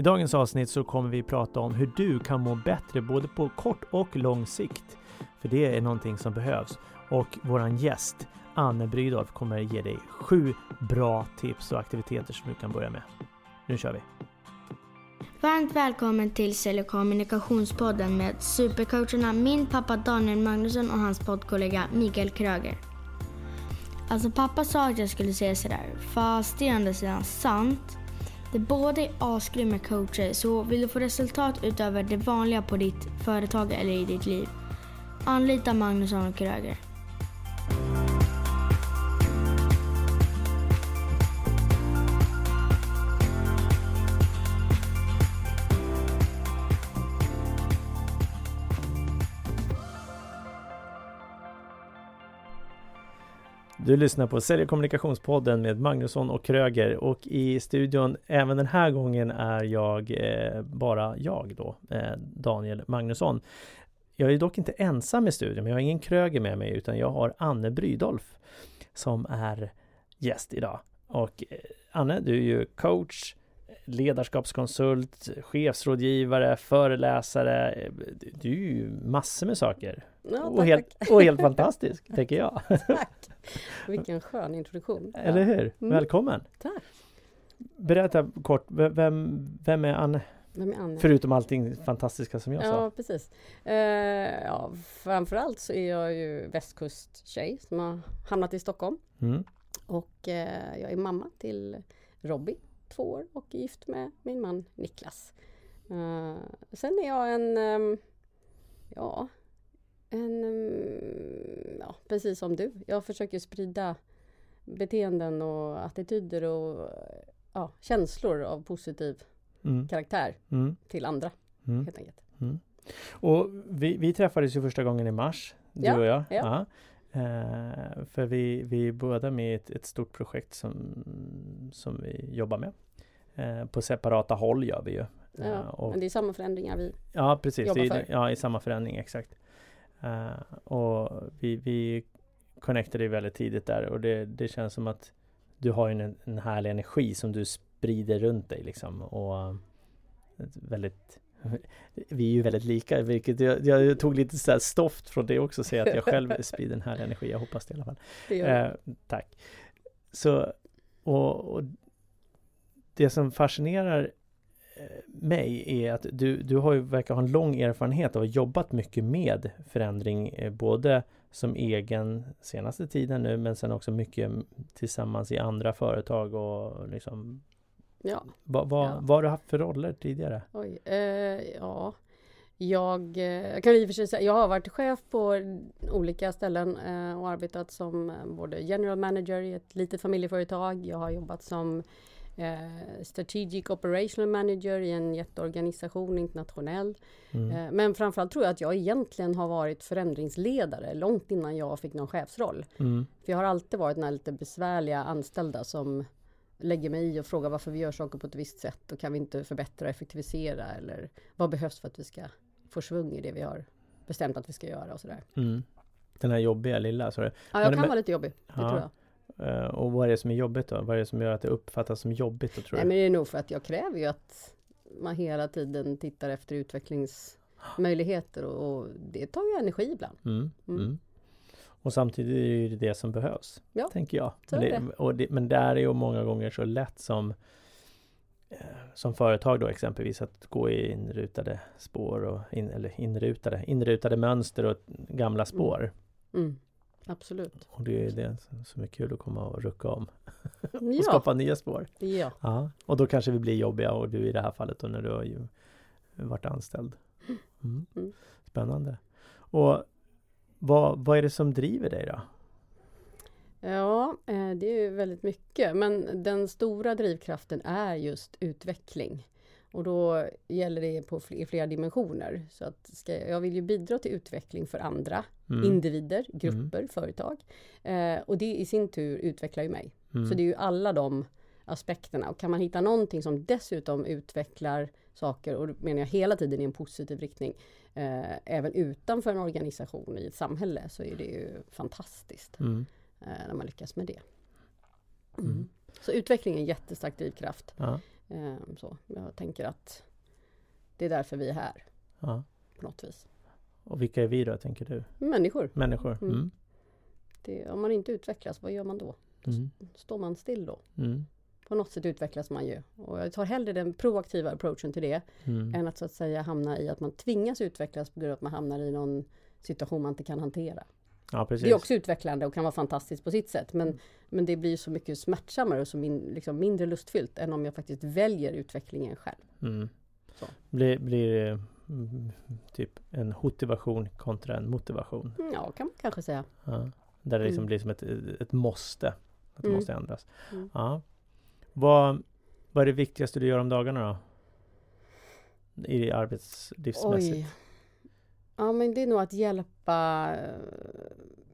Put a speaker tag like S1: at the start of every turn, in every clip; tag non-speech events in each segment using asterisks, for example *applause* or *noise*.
S1: I dagens avsnitt så kommer vi prata om hur du kan må bättre både på kort och lång sikt. För det är någonting som behövs. Och våran gäst Anne Brydolf kommer ge dig sju bra tips och aktiviteter som du kan börja med. Nu kör vi!
S2: Varmt välkommen till Sälj kommunikationspodden med supercoacherna min pappa Daniel Magnusson och hans poddkollega Mikael Kröger. Alltså pappa sa att jag skulle säga sådär, fast det är å andra sidan sant. De båda är asgrymma coacher, så vill du få resultat utöver det vanliga på ditt företag eller i ditt liv, anlita Magnusson och Kröger.
S1: Du lyssnar på Sälj och kommunikationspodden med Magnusson och Kröger och i studion även den här gången är jag eh, bara jag då, eh, Daniel Magnusson. Jag är dock inte ensam i studion, men jag har ingen Kröger med mig utan jag har Anne Brydolf som är gäst idag. Och eh, Anne, du är ju coach, ledarskapskonsult, chefsrådgivare, föreläsare. Du är ju massor med saker.
S3: Ja,
S1: och, helt,
S3: tack.
S1: och helt fantastisk, *laughs* tänker jag.
S3: Tack! Vilken skön introduktion. *laughs*
S1: Eller hur?
S3: Mm.
S1: Välkommen!
S3: Tack!
S1: Berätta kort, vem, vem är Anne? Förutom allting fantastiska som jag sa.
S3: Ja, precis. Eh, ja, framförallt så är jag ju västkusttjej som har hamnat i Stockholm.
S1: Mm.
S3: Och eh, jag är mamma till Robby, två år, och är gift med min man Niklas. Eh, sen är jag en, ehm, ja, en, ehm, ja, precis som du. Jag försöker sprida beteenden och attityder och ja, känslor av positiv
S1: Mm.
S3: karaktär
S1: Mm.
S3: till andra
S1: Mm.
S3: helt enkelt.
S1: Och vi, vi träffades ju första gången i mars, du
S3: Ja,
S1: och jag.
S3: ja.
S1: Eh, för vi, vi är båda med i ett, ett stort projekt som, som vi jobbar med. Eh, på separata håll gör vi ju.
S3: Ja,
S1: Eh, och,
S3: men det är samma förändringar vi...
S1: ja precis,
S3: jobbar för.
S1: ja, i samma förändring, exakt. Eh, och vi, vi connectade väldigt tidigt där och det, det känns som att du har en, en härlig energi som du sprider runt dig liksom. Och väldigt *laughs* vi är ju väldigt lika, vilket jag, jag tog lite så stoft från det också, säga att jag själv *laughs* sprider en härlig energi. Jag hoppas det i alla fall. Eh, tack. Så, och, och det som fascinerar eh, mig är att du, du har ju, verkar ha en lång erfarenhet av att ha jobbat mycket med förändring, eh, både som egen senaste tiden nu, men sen också mycket tillsammans i andra företag och liksom
S3: ja,
S1: vad, vad,
S3: Ja.
S1: vad har du haft för roller tidigare?
S3: oj. Eh, ja. Jag, eh, jag kan i och för sig säga, jag har varit chef på olika ställen eh, och arbetat som både general manager i ett litet familjeföretag. Jag har jobbat som eh, strategic operational manager i en jätteorganisation internationell.
S1: Mm.
S3: Eh, men framförallt tror jag att jag egentligen har varit förändringsledare långt innan jag fick någon chefsroll.
S1: Mm.
S3: För jag har alltid varit den här lite besvärliga anställda som lägger mig i och frågar varför vi gör saker på ett visst sätt och kan vi inte förbättra och effektivisera eller vad behövs för att vi ska få svung i det vi har bestämt att vi ska göra och sådär.
S1: Mm. Den här jobbiga lilla, så det.
S3: Ja, jag
S1: Men-
S3: kan
S1: men-
S3: vara lite jobbig, det
S1: Ja.
S3: tror jag.
S1: Eh, Och vad är det som är jobbigt då? Vad är det som gör att det uppfattas som jobbigt då tror
S3: Nej,
S1: du?
S3: men det är nog för att jag kräver ju att man hela tiden tittar efter utvecklingsmöjligheter och, och det tar ju energi ibland.
S1: Mm.
S3: Mm.
S1: Mm. Och samtidigt är det det som behövs,
S3: Ja,
S1: tänker jag.
S3: så
S1: Men, det, och det, men där är ju många gånger så lätt som eh, som företag då exempelvis att gå i inrutade spår och in, eller inrutade, inrutade mönster och gamla spår.
S3: Mm. Absolut.
S1: Och det är det som är kul att komma och rucka om *laughs* och
S3: Ja,
S1: skapa nya spår.
S3: ja.
S1: Ja, och då kanske vi blir jobbiga och du i det här fallet då när du har ju varit anställd. Mm.
S3: Mm.
S1: Spännande. Och vad, vad är det som driver dig då?
S3: Ja, eh, det är ju väldigt mycket. Men den stora drivkraften är just utveckling. Och då gäller det på fl- i flera dimensioner. Så att ska, jag- vill ju bidra till utveckling för andra
S1: Mm.
S3: individer, grupper, företag. Eh, och det i sin tur utvecklar ju mig.
S1: Mm.
S3: Så det är ju alla de aspekterna. Och kan man hitta någonting som dessutom utvecklar saker, och då menar jag hela tiden i en positiv riktning, eh, även utanför en organisation i ett samhälle, så är det ju fantastiskt
S1: Mm.
S3: eh, när man lyckas med det.
S1: Mm.
S3: Mm. Så utveckling är en jättestark drivkraft.
S1: Ja.
S3: Eh, så. Jag tänker att det är därför vi är här
S1: Ja.
S3: på något vis.
S1: Och vilka är vi då, tänker du?
S3: Människor.
S1: Människor?
S3: Mm.
S1: Mm.
S3: Det, om man inte utvecklas, vad gör man då?
S1: Mm.
S3: Står man still då?
S1: Mm.
S3: På något sätt utvecklas man ju. Och jag tar hellre den proaktiva approachen till det
S1: Mm.
S3: än att så att säga hamna i att man tvingas utvecklas på grund av att man hamnar i någon situation man inte kan hantera.
S1: Ja.
S3: Det är också utvecklande och kan vara fantastiskt på sitt sätt. Men, men det blir så mycket smärtsammare och så min, liksom mindre lustfyllt än om jag faktiskt väljer utvecklingen själv.
S1: Mm. Blir, blir mm, typ en motivation kontra en motivation?
S3: Ja, kan man kanske säga.
S1: Ja. Där det liksom
S3: Mm.
S1: blir som ett, ett måste. Att det
S3: Mm.
S1: måste ändras.
S3: Mm.
S1: Ja. Vad, vad är det viktigaste du gör om dagarna då? I arbetslivsmässigt?
S3: Oj. Ja, men det är nog att hjälpa,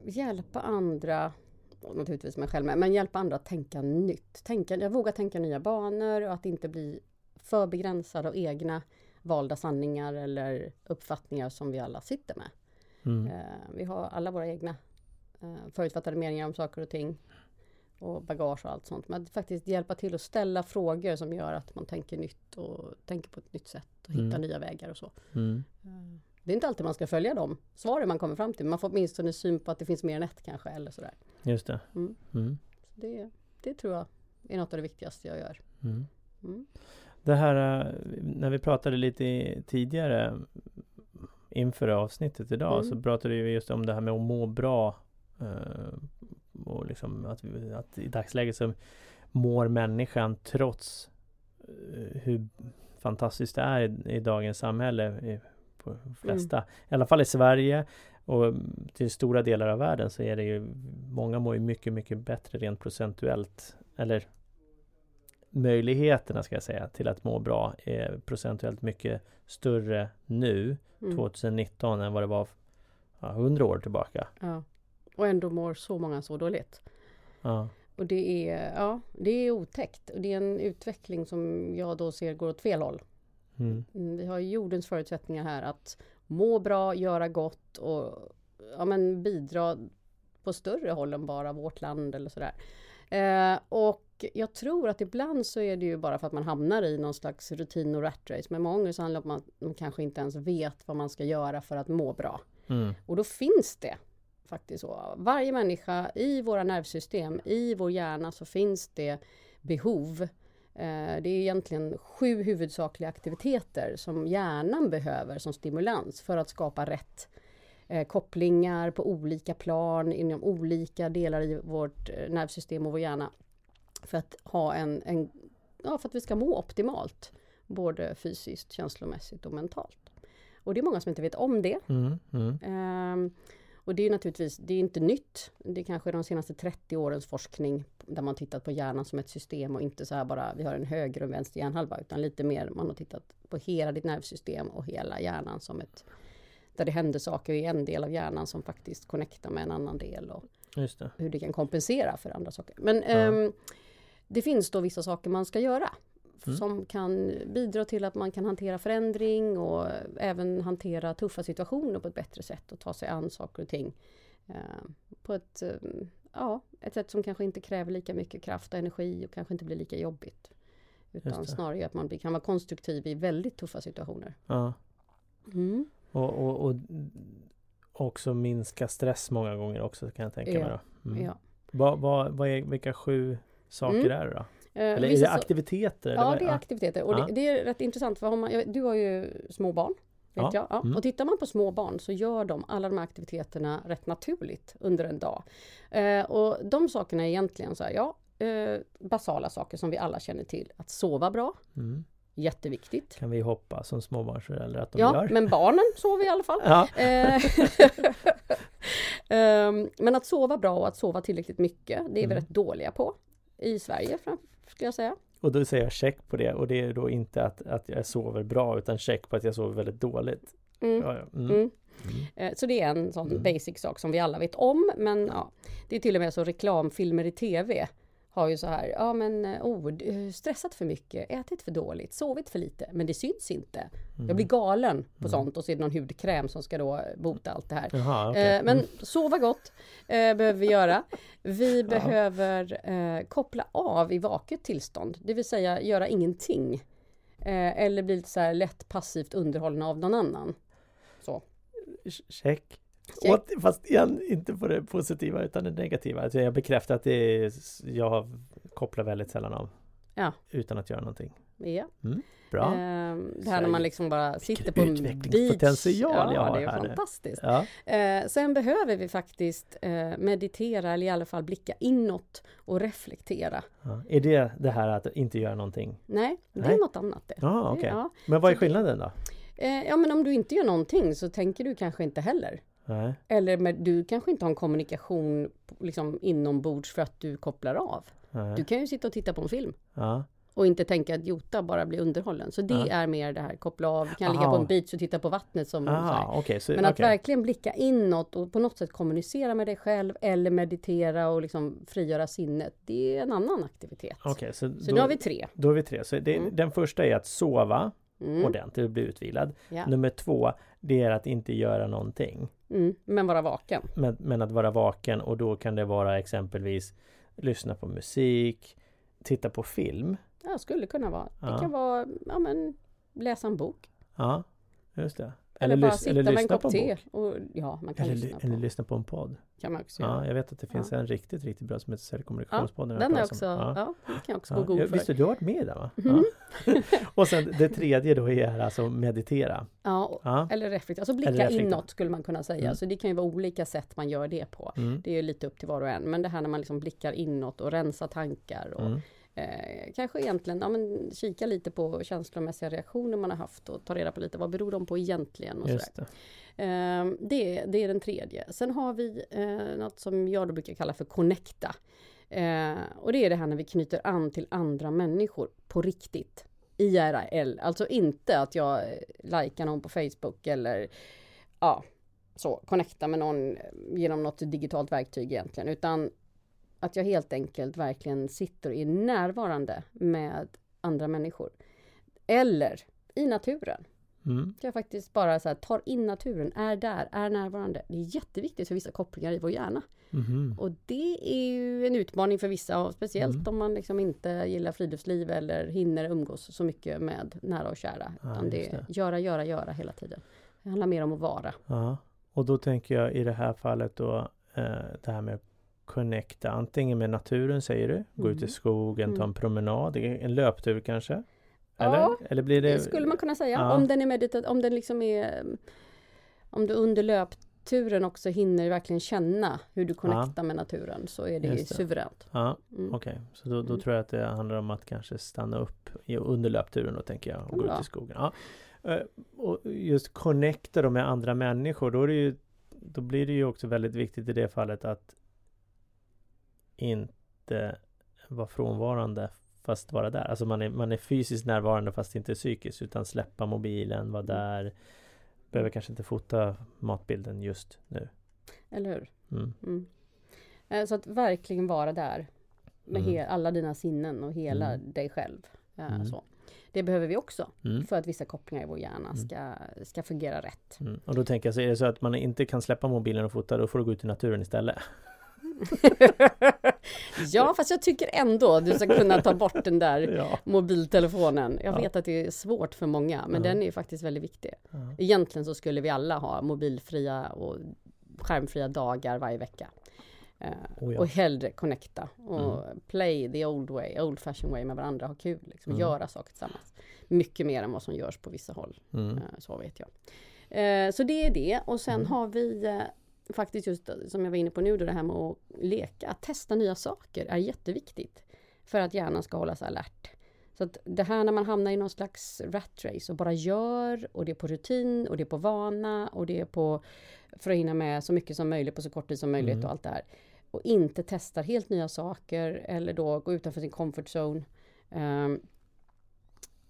S3: hjälpa andra, och naturligtvis mig själv med, men hjälpa andra att tänka nytt. Tänka, jag vågar tänka nya banor och att inte bli för begränsad av egna valda sanningar eller uppfattningar som vi alla sitter med.
S1: Mm.
S3: Eh, vi har alla våra egna eh, förutfattade meningar om saker och ting och bagage och allt sånt. Men att faktiskt hjälpa till att ställa frågor som gör att man tänker nytt och tänker på ett nytt sätt och hittar
S1: Mm.
S3: nya vägar och så.
S1: Mm.
S3: Eh, Det är inte alltid man ska följa de svaren man kommer fram till. Man får åtminstone syn på att det finns mer än ett kanske eller sådär.
S1: Just det.
S3: Mm.
S1: Mm.
S3: Så det, det tror jag är något av det viktigaste jag gör.
S1: Mm.
S3: Mm.
S1: Det här äh, när vi pratade lite tidigare inför avsnittet idag
S3: Mm.
S1: så pratade vi just om det här med att må bra eh, och liksom att, att i dagsläget så mår människan trots eh, hur fantastiskt det är i, i dagens samhälle på de flesta, i alla fall i Sverige och till stora delar av världen så är det ju många mår ju mycket, mycket bättre rent procentuellt eller möjligheterna ska jag säga till att må bra är procentuellt mycket större nu
S3: Mm.
S1: 2019 än vad det var ja, 100 år tillbaka.
S3: Ja. Och ändå mår så många så dåligt.
S1: Ja,
S3: Och det är, ja, det är otäckt. Och det är en utveckling som jag då ser går åt fel håll.
S1: Mm,
S3: Mm, Vi har jordens förutsättningar här att må bra, göra gott och ja, men bidra på större håll än bara vårt land eller sådär. Eh, och jag tror att ibland så är det ju bara för att man hamnar i någon slags rutin och rat race. Men många gånger så handlar det om att man kanske inte ens vet vad man ska göra för att må bra.
S1: mm,
S3: Och då finns det faktiskt så. Varje människa i våra nervsystem, i vår hjärna så finns det behov. Eh, Det är egentligen sju huvudsakliga aktiviteter som hjärnan behöver som stimulans för att skapa rätt eh, kopplingar på olika plan inom olika delar i vårt eh, nervsystem och vår hjärna. För att ha en, en ja, för att vi ska må optimalt. Både fysiskt, känslomässigt och mentalt. Och det är många som inte vet om det.
S1: mm, mm,
S3: Ehm, och det är naturligtvis, det är inte nytt. Det är kanske de senaste 30 årens forskning där man tittat på hjärnan som ett system och inte så här bara vi har en höger och en vänster hjärnhalva utan lite mer man har tittat på hela ditt nervsystem och hela hjärnan som ett där det händer saker i en del av hjärnan som faktiskt connectar med en annan del och
S1: det.
S3: hur det kan kompensera för andra saker. Men ehm, det finns då vissa saker man ska göra
S1: Mm.
S3: som kan bidra till att man kan hantera förändring och även hantera tuffa situationer på ett bättre sätt och ta sig an saker och ting eh, på ett, eh, ja, ett sätt som kanske inte kräver lika mycket kraft och energi och kanske inte blir lika jobbigt. Utan snarare att man kan vara konstruktiv i väldigt tuffa situationer.
S1: Ja.
S3: Mm.
S1: Och, och, och också minska stress många gånger också kan jag tänka
S3: Ja,
S1: mig då. Mm.
S3: Ja.
S1: Vad, vad, vad är, vilka sju saker
S3: Mm.
S1: är det då?
S3: Eh,
S1: Eller är det aktiviteter?
S3: Ja, det är aktiviteter. Och det, det är rätt intressant för man, du har ju små barn. Vet
S1: Ja.
S3: jag. Ja.
S1: Mm.
S3: Och tittar man på små barn så gör de alla de här aktiviteterna rätt naturligt under en dag. Eh, och de sakerna är egentligen så här, ja, eh, basala saker som vi alla känner till. Att sova bra,
S1: Mm.
S3: jätteviktigt.
S1: Kan vi hoppa som småbarnsföräldrar att de
S3: Ja,
S1: gör?
S3: men barnen sover i alla fall. *laughs*
S1: Ja.
S3: Eh, *laughs* ehm, men att sova bra och att sova tillräckligt mycket, det är vi
S1: Mm.
S3: rätt dåliga på. I Sverige, skulle jag säga.
S1: Och då säger jag check på det och det är då inte att, att jag sover bra utan check på att jag sover väldigt dåligt.
S3: Mm.
S1: Ja, ja. Mm.
S3: Mm.
S1: Mm.
S3: Eh, Så det är en sån
S1: Mm.
S3: basic sak som vi alla vet om. Men ja, det är till och med så reklamfilmer i tv har ju så här, ja men oh, stressat för mycket, ätit för dåligt, sovit för lite, men det syns inte. Jag blir galen på sånt och så är det någon hudkräm som ska då bota allt det här.
S1: Jaha, okej.
S3: Eh, men sova gott eh, behöver vi göra. Vi *laughs* behöver eh, koppla av i vaket tillstånd, det vill säga göra ingenting. Eh, eller bli lite så här lätt passivt underhållna av någon annan. Så.
S1: Check. Och, fast igen, inte på det positiva utan det negativa. Alltså jag bekräftar att det är, jag kopplar väldigt sällan av.
S3: Ja.
S1: utan att göra någonting.
S3: Ja.
S1: Bra.
S3: Eh, det här när man liksom bara sitter på en beach.
S1: utvecklingspotential jag
S3: Ja,
S1: har
S3: det är
S1: här
S3: fantastiskt.
S1: Ja.
S3: Eh, sen behöver vi faktiskt eh, meditera eller i alla fall blicka inåt och reflektera.
S1: Ja. Är det det här att inte göra någonting?
S3: Nej, det
S1: Nej.
S3: är något annat det.
S1: Ja,
S3: Det-
S1: okej.
S3: ja.
S1: Men vad är skillnaden då?
S3: Eh, ja, men om du inte gör någonting så tänker du kanske inte heller.
S1: Nej.
S3: Eller med, du kanske inte har en kommunikation liksom, inombords för att du kopplar av.
S1: Nej.
S3: Du kan ju sitta och titta på en film
S1: Ja.
S3: och inte tänka att Jota bara blir underhållen. Så det
S1: Ja.
S3: är mer det här koppla av, kan ligga
S1: Aha.
S3: på en beach och titta på vattnet som så.
S1: Aha, okej. Så,
S3: Men att
S1: okej.
S3: verkligen blicka inåt och på något sätt kommunicera med dig själv eller meditera och liksom frigöra sinnet. Det är en annan aktivitet.
S1: Okej, så,
S3: Så
S1: då,
S3: nu har vi tre.
S1: då är vi tre. Så det,
S3: Mm.
S1: Den första är att sova
S3: Mm.
S1: ordentligt och bli utvilad.
S3: Ja.
S1: Nummer två, det är att inte göra någonting.
S3: Mm. Men vara vaken.
S1: Men, men att vara vaken och då kan det vara exempelvis lyssna på musik, titta på film.
S3: Ja, skulle kunna vara.
S1: Ja.
S3: Det kan vara, ja men, läsa en bok.
S1: Ja, just det.
S3: Eller, bara
S1: lys-
S3: sitta med en kopp te. Och, ja, man kan
S1: Eller,
S3: lyssna
S1: eller
S3: på.
S1: lyssna på en podd.
S3: kan man också
S1: Ja, jag vet att det finns en riktigt, riktigt bra som heter Säljkommunikationspodden.
S3: Den är också, ja, det kan jag också
S1: Ja.
S3: gå god
S1: Ja,
S3: för.
S1: Visst, du har varit med den va? Ja. *laughs* och sen det tredje då är alltså meditera.
S3: Ja,
S1: Ja.
S3: eller reflektera. Alltså blicka
S1: Eller reflektera.
S3: inåt skulle man kunna säga.
S1: Mm.
S3: Så det kan ju vara olika sätt man gör det på.
S1: Mm.
S3: Det är ju lite upp till var och en. Men det här när man liksom blickar inåt och rensar tankar och
S1: Mm.
S3: Eh, kanske egentligen ja, men, kika lite på känslomässiga reaktioner man har haft och ta reda på lite vad beror de på egentligen. Och.
S1: Just det.
S3: Eh, det, det är den tredje. Sen har vi eh, något som jag då brukar kalla för connecta. Eh, och det är det här när vi knyter an till andra människor på riktigt. IRL, alltså inte att jag eh, likar någon på Facebook eller ja, så connecta med någon genom något digitalt verktyg egentligen, utan att jag helt enkelt verkligen sitter och är närvarande med andra människor. Eller i naturen.
S1: Mm.
S3: Jag faktiskt bara så här, tar in naturen, är där, är närvarande. Det är jätteviktigt för vissa kopplingar i vår hjärna.
S1: Mhm.
S3: Och det är ju en utmaning för vissa, speciellt
S1: Mm.
S3: om man liksom inte gillar friluftsliv eller hinner umgås så mycket med nära och kära.
S1: Ja,
S3: Utan det är göra, göra, göra hela tiden. Det handlar mer om att vara.
S1: Ja. Och då tänker jag i det här fallet då eh, det här med connecta antingen med naturen säger du, gå ut i
S3: Mm.
S1: skogen, ta en
S3: Mm.
S1: promenad, en löptur kanske? Eller?
S3: Ja,
S1: Eller blir det...
S3: Det skulle man kunna säga.
S1: Ja.
S3: Om den är meditat, om den liksom är Om du under löpturen också hinner verkligen känna hur du connectar med naturen så är det
S1: Just det.
S3: suveränt.
S1: Ja,
S3: Mm.
S1: okej. Så då, då
S3: Mm.
S1: tror jag att det handlar om att kanske stanna upp i, under löpturen då tänker jag och gå ut i skogen. Ja. Eh, Och just connecta då med andra människor, då är ju Då blir det ju också väldigt viktigt i det fallet att inte vara frånvarande fast vara där. Alltså man är, man är fysiskt närvarande fast inte psykiskt utan släppa mobilen, vara
S3: Mm.
S1: där. Behöver kanske inte fota matbilden just nu.
S3: Eller hur?
S1: Mm.
S3: Mm. Eh, Så att verkligen vara där med
S1: Mm.
S3: alla dina sinnen och hela
S1: Mm.
S3: dig själv. Eh,
S1: Mm.
S3: Så. Det behöver vi också för att vissa kopplingar i vår hjärna ska, ska fungera rätt.
S1: Och då tänker jag så är det så att man inte kan släppa mobilen och fota, då får du gå ut i naturen istället. *laughs*
S3: ja, fast jag tycker ändå att du ska kunna ta bort den där *laughs*
S1: Ja.
S3: mobiltelefonen. Jag
S1: Ja.
S3: vet att det är svårt för många, men
S1: Ja.
S3: den är faktiskt väldigt viktig.
S1: Ja.
S3: Egentligen så skulle vi alla ha mobilfria och skärmfria dagar varje vecka. Eh,
S1: Oh ja.
S3: Och hellre connecta och play the old way, old fashion way med varandra, ha kul, liksom,
S1: Mm.
S3: göra saker tillsammans. Mycket mer än vad som görs på vissa håll,
S1: Mm.
S3: eh, så vet jag. Eh, Så det är det och sen
S1: Mm.
S3: har vi faktiskt just som jag var inne på nu då det här med att leka, att testa nya saker är jätteviktigt för att hjärnan ska hålla sig alert. Så att det här när man hamnar i någon slags rat race och bara gör och det är på rutin och det är på vana och det är på för att hinna med så mycket som möjligt på så kort tid som möjligt
S1: Mm.
S3: och allt det här. Och inte testar helt nya saker eller då gå utanför sin comfort zone. Ehm,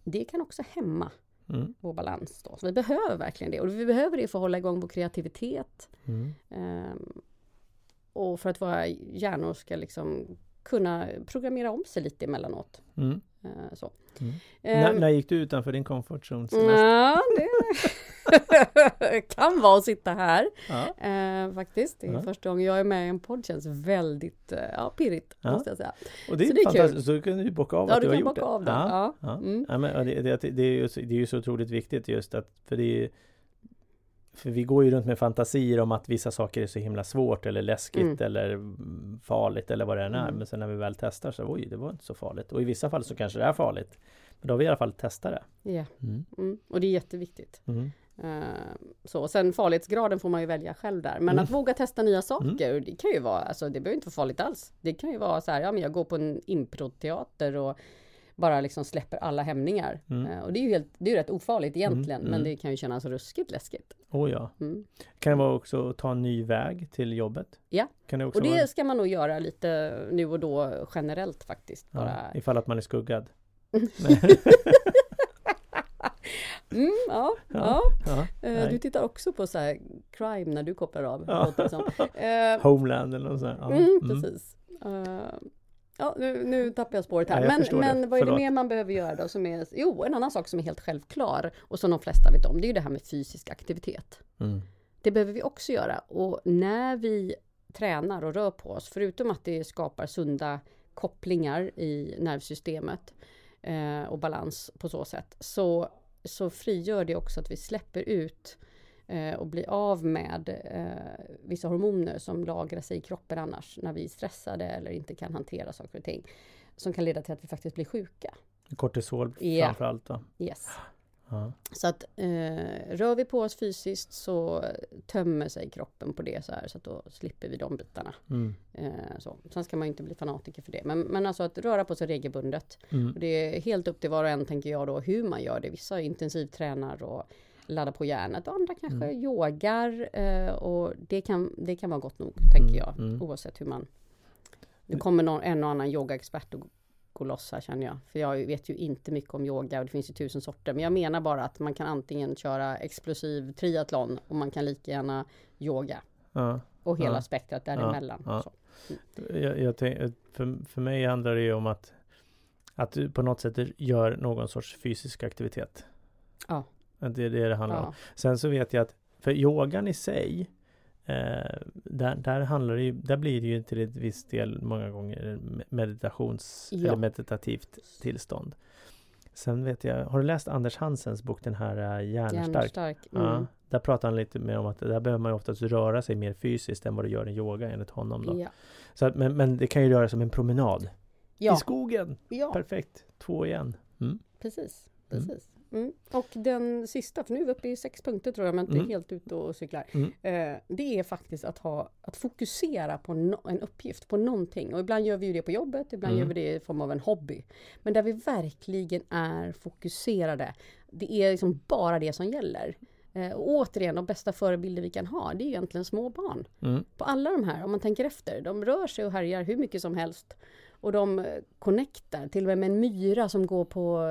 S3: det kan också hämma
S1: Mm.
S3: vår balans då. Så vi behöver verkligen det och vi behöver det för att hålla igång vår kreativitet.
S1: Mm.
S3: Ehm, och för att våra hjärnor ska liksom kunna programmera om sig lite emellanåt.
S1: Mm.
S3: Eh, så.
S1: Mm.
S3: Eh,
S1: När, när gick du utanför din comfort zone senast?
S3: Ja, det *laughs* kan vara att sitta här
S1: Ja.
S3: eh, faktiskt. Det är
S1: Ja.
S3: första gången jag är med i en podd. Känns väldigt eh, ja, pirrigt
S1: Ja.
S3: måste jag säga.
S1: Och det är,
S3: Så det är kul.
S1: fantastiskt, så kan du bocka av
S3: Ja,
S1: att
S3: du
S1: du har gjort det.
S3: av det. Ja.
S1: Ja.
S3: Mm.
S1: Ja, men, det, det, det, är ju, så- det är ju så otroligt viktigt just att för det är för vi går ju runt med fantasier om att vissa saker är så himla svårt eller läskigt
S3: Mm.
S1: eller mm, farligt eller vad det än är.
S3: Mm.
S1: Men sen när vi väl testar så oj, det var inte så farligt. Och i vissa fall så kanske det är farligt. Men då har vi i alla fall testat det.
S3: Ja,
S1: Mm.
S3: mm. Och det är jätteviktigt.
S1: Mm.
S3: Eh, så. Sen farlighetsgraden får man ju välja själv där. Men
S1: Mm.
S3: att våga testa nya saker, det kan ju vara, alltså det behöver inte vara farligt alls. Det kan ju vara så här, ja men jag går på en improteater och bara liksom släpper alla hämningar.
S1: Mm.
S3: Eh, och det är ju helt, det är ju rätt ofarligt egentligen,
S1: Mm,
S3: men
S1: mm.
S3: det kan ju kännas ruskigt läskigt.
S1: Oh ja.
S3: Mm.
S1: Kan det vara också att ta en ny väg till jobbet?
S3: Ja.
S1: Kan det också
S3: Och
S1: vara,
S3: det ska man nog göra lite nu och då generellt faktiskt. Bara.
S1: ja, ifall att man är skuggad? *laughs* *laughs*
S3: Mm, ja, ja.
S1: ja,
S3: Eh,
S1: nej.
S3: Du tittar också på så här crime när du kopplar av.
S1: Ja. *laughs*
S3: Eh,
S1: Homeland eller något sånt. Ja.
S3: Mm,
S1: Mm.
S3: precis. Eh, ja, nu, nu tappar jag spåret här.
S1: Ja, jag
S3: men
S1: det.
S3: men vad är det mer man behöver göra då? Som är, jo, en annan sak som är helt självklar och som de flesta vet om, det är ju det här med fysisk aktivitet.
S1: Mm.
S3: Det behöver vi också göra. Och när vi tränar och rör på oss, förutom att det skapar sunda kopplingar i nervsystemet eh, och balans på så sätt, så, så frigör det också att vi släpper ut eh, och blir av med eh, vissa hormoner som lagrar sig i kroppen annars när vi är stressade eller inte kan hantera saker och ting. Som kan leda till att vi faktiskt blir sjuka.
S1: Kortisol
S3: Ja.
S1: framförallt då.
S3: Yes.
S1: Ja.
S3: Så att eh, rör vi på oss fysiskt så tömmer sig kroppen på det så här så att då slipper vi de bitarna.
S1: Mm.
S3: Eh, så. Sen ska man ju inte bli fanatiker för det. Men, men alltså att röra på sig regelbundet.
S1: Mm.
S3: Och det är helt upp till var och en tänker jag då hur man gör det. Vissa intensivtränar och laddar på hjärnet och andra kanske
S1: Mm.
S3: yogar. Eh, och det kan, det kan vara gott nog tänker
S1: Mm,
S3: jag.
S1: mm.
S3: Oavsett hur man... Nu kommer någon, en och annan yogaexpert och här känner jag. För jag vet ju inte mycket om yoga och det finns ju tusen sorter. Men jag menar bara att man kan antingen köra explosiv triathlon och man kan lika gärna yoga.
S1: Ja.
S3: Och hela
S1: Ja.
S3: spektrat däremellan.
S1: Ja.
S3: Så.
S1: Jag, jag tänk, för, för mig handlar det ju om att att du på något sätt gör någon sorts fysisk aktivitet.
S3: Ja.
S1: Att Det är det det handlar om. Sen så vet jag att för yogan i sig eh, där, där handlar det ju, där blir det ju till ett visst del många gånger me- meditations
S3: Ja.
S1: eller meditativt tillstånd. Sen vet jag, har du läst Anders Hansens bok den här uh, Hjärnstark?
S3: Hjärnstark. Mm.
S1: Ja, där pratar han lite mer om att där behöver man ju oftast röra sig mer fysiskt än vad du gör i yoga enligt honom då.
S3: Ja.
S1: Så att, men, men det kan ju röra sig som en promenad i
S3: Ja.
S1: skogen.
S3: ja,
S1: Perfekt, två igen. Mm.
S3: precis.
S1: Mm.
S3: precis. Mm. Och den sista, för nu är vi uppe i sex punkter tror jag, men inte
S1: Mm.
S3: helt ute och cyklar.
S1: Mm.
S3: Eh, det är faktiskt att, ha, att fokusera på no, en uppgift, på någonting. Och ibland gör vi ju det på jobbet, ibland
S1: Mm.
S3: gör vi det i form av en hobby. Men där vi verkligen är fokuserade. Det är liksom bara det som gäller. Eh, och återigen, de bästa förebilder vi kan ha, det är egentligen små barn.
S1: Mm.
S3: på alla de här, om man tänker efter, de rör sig och härjar hur mycket som helst. Och de connectar, till och med med en myra som går på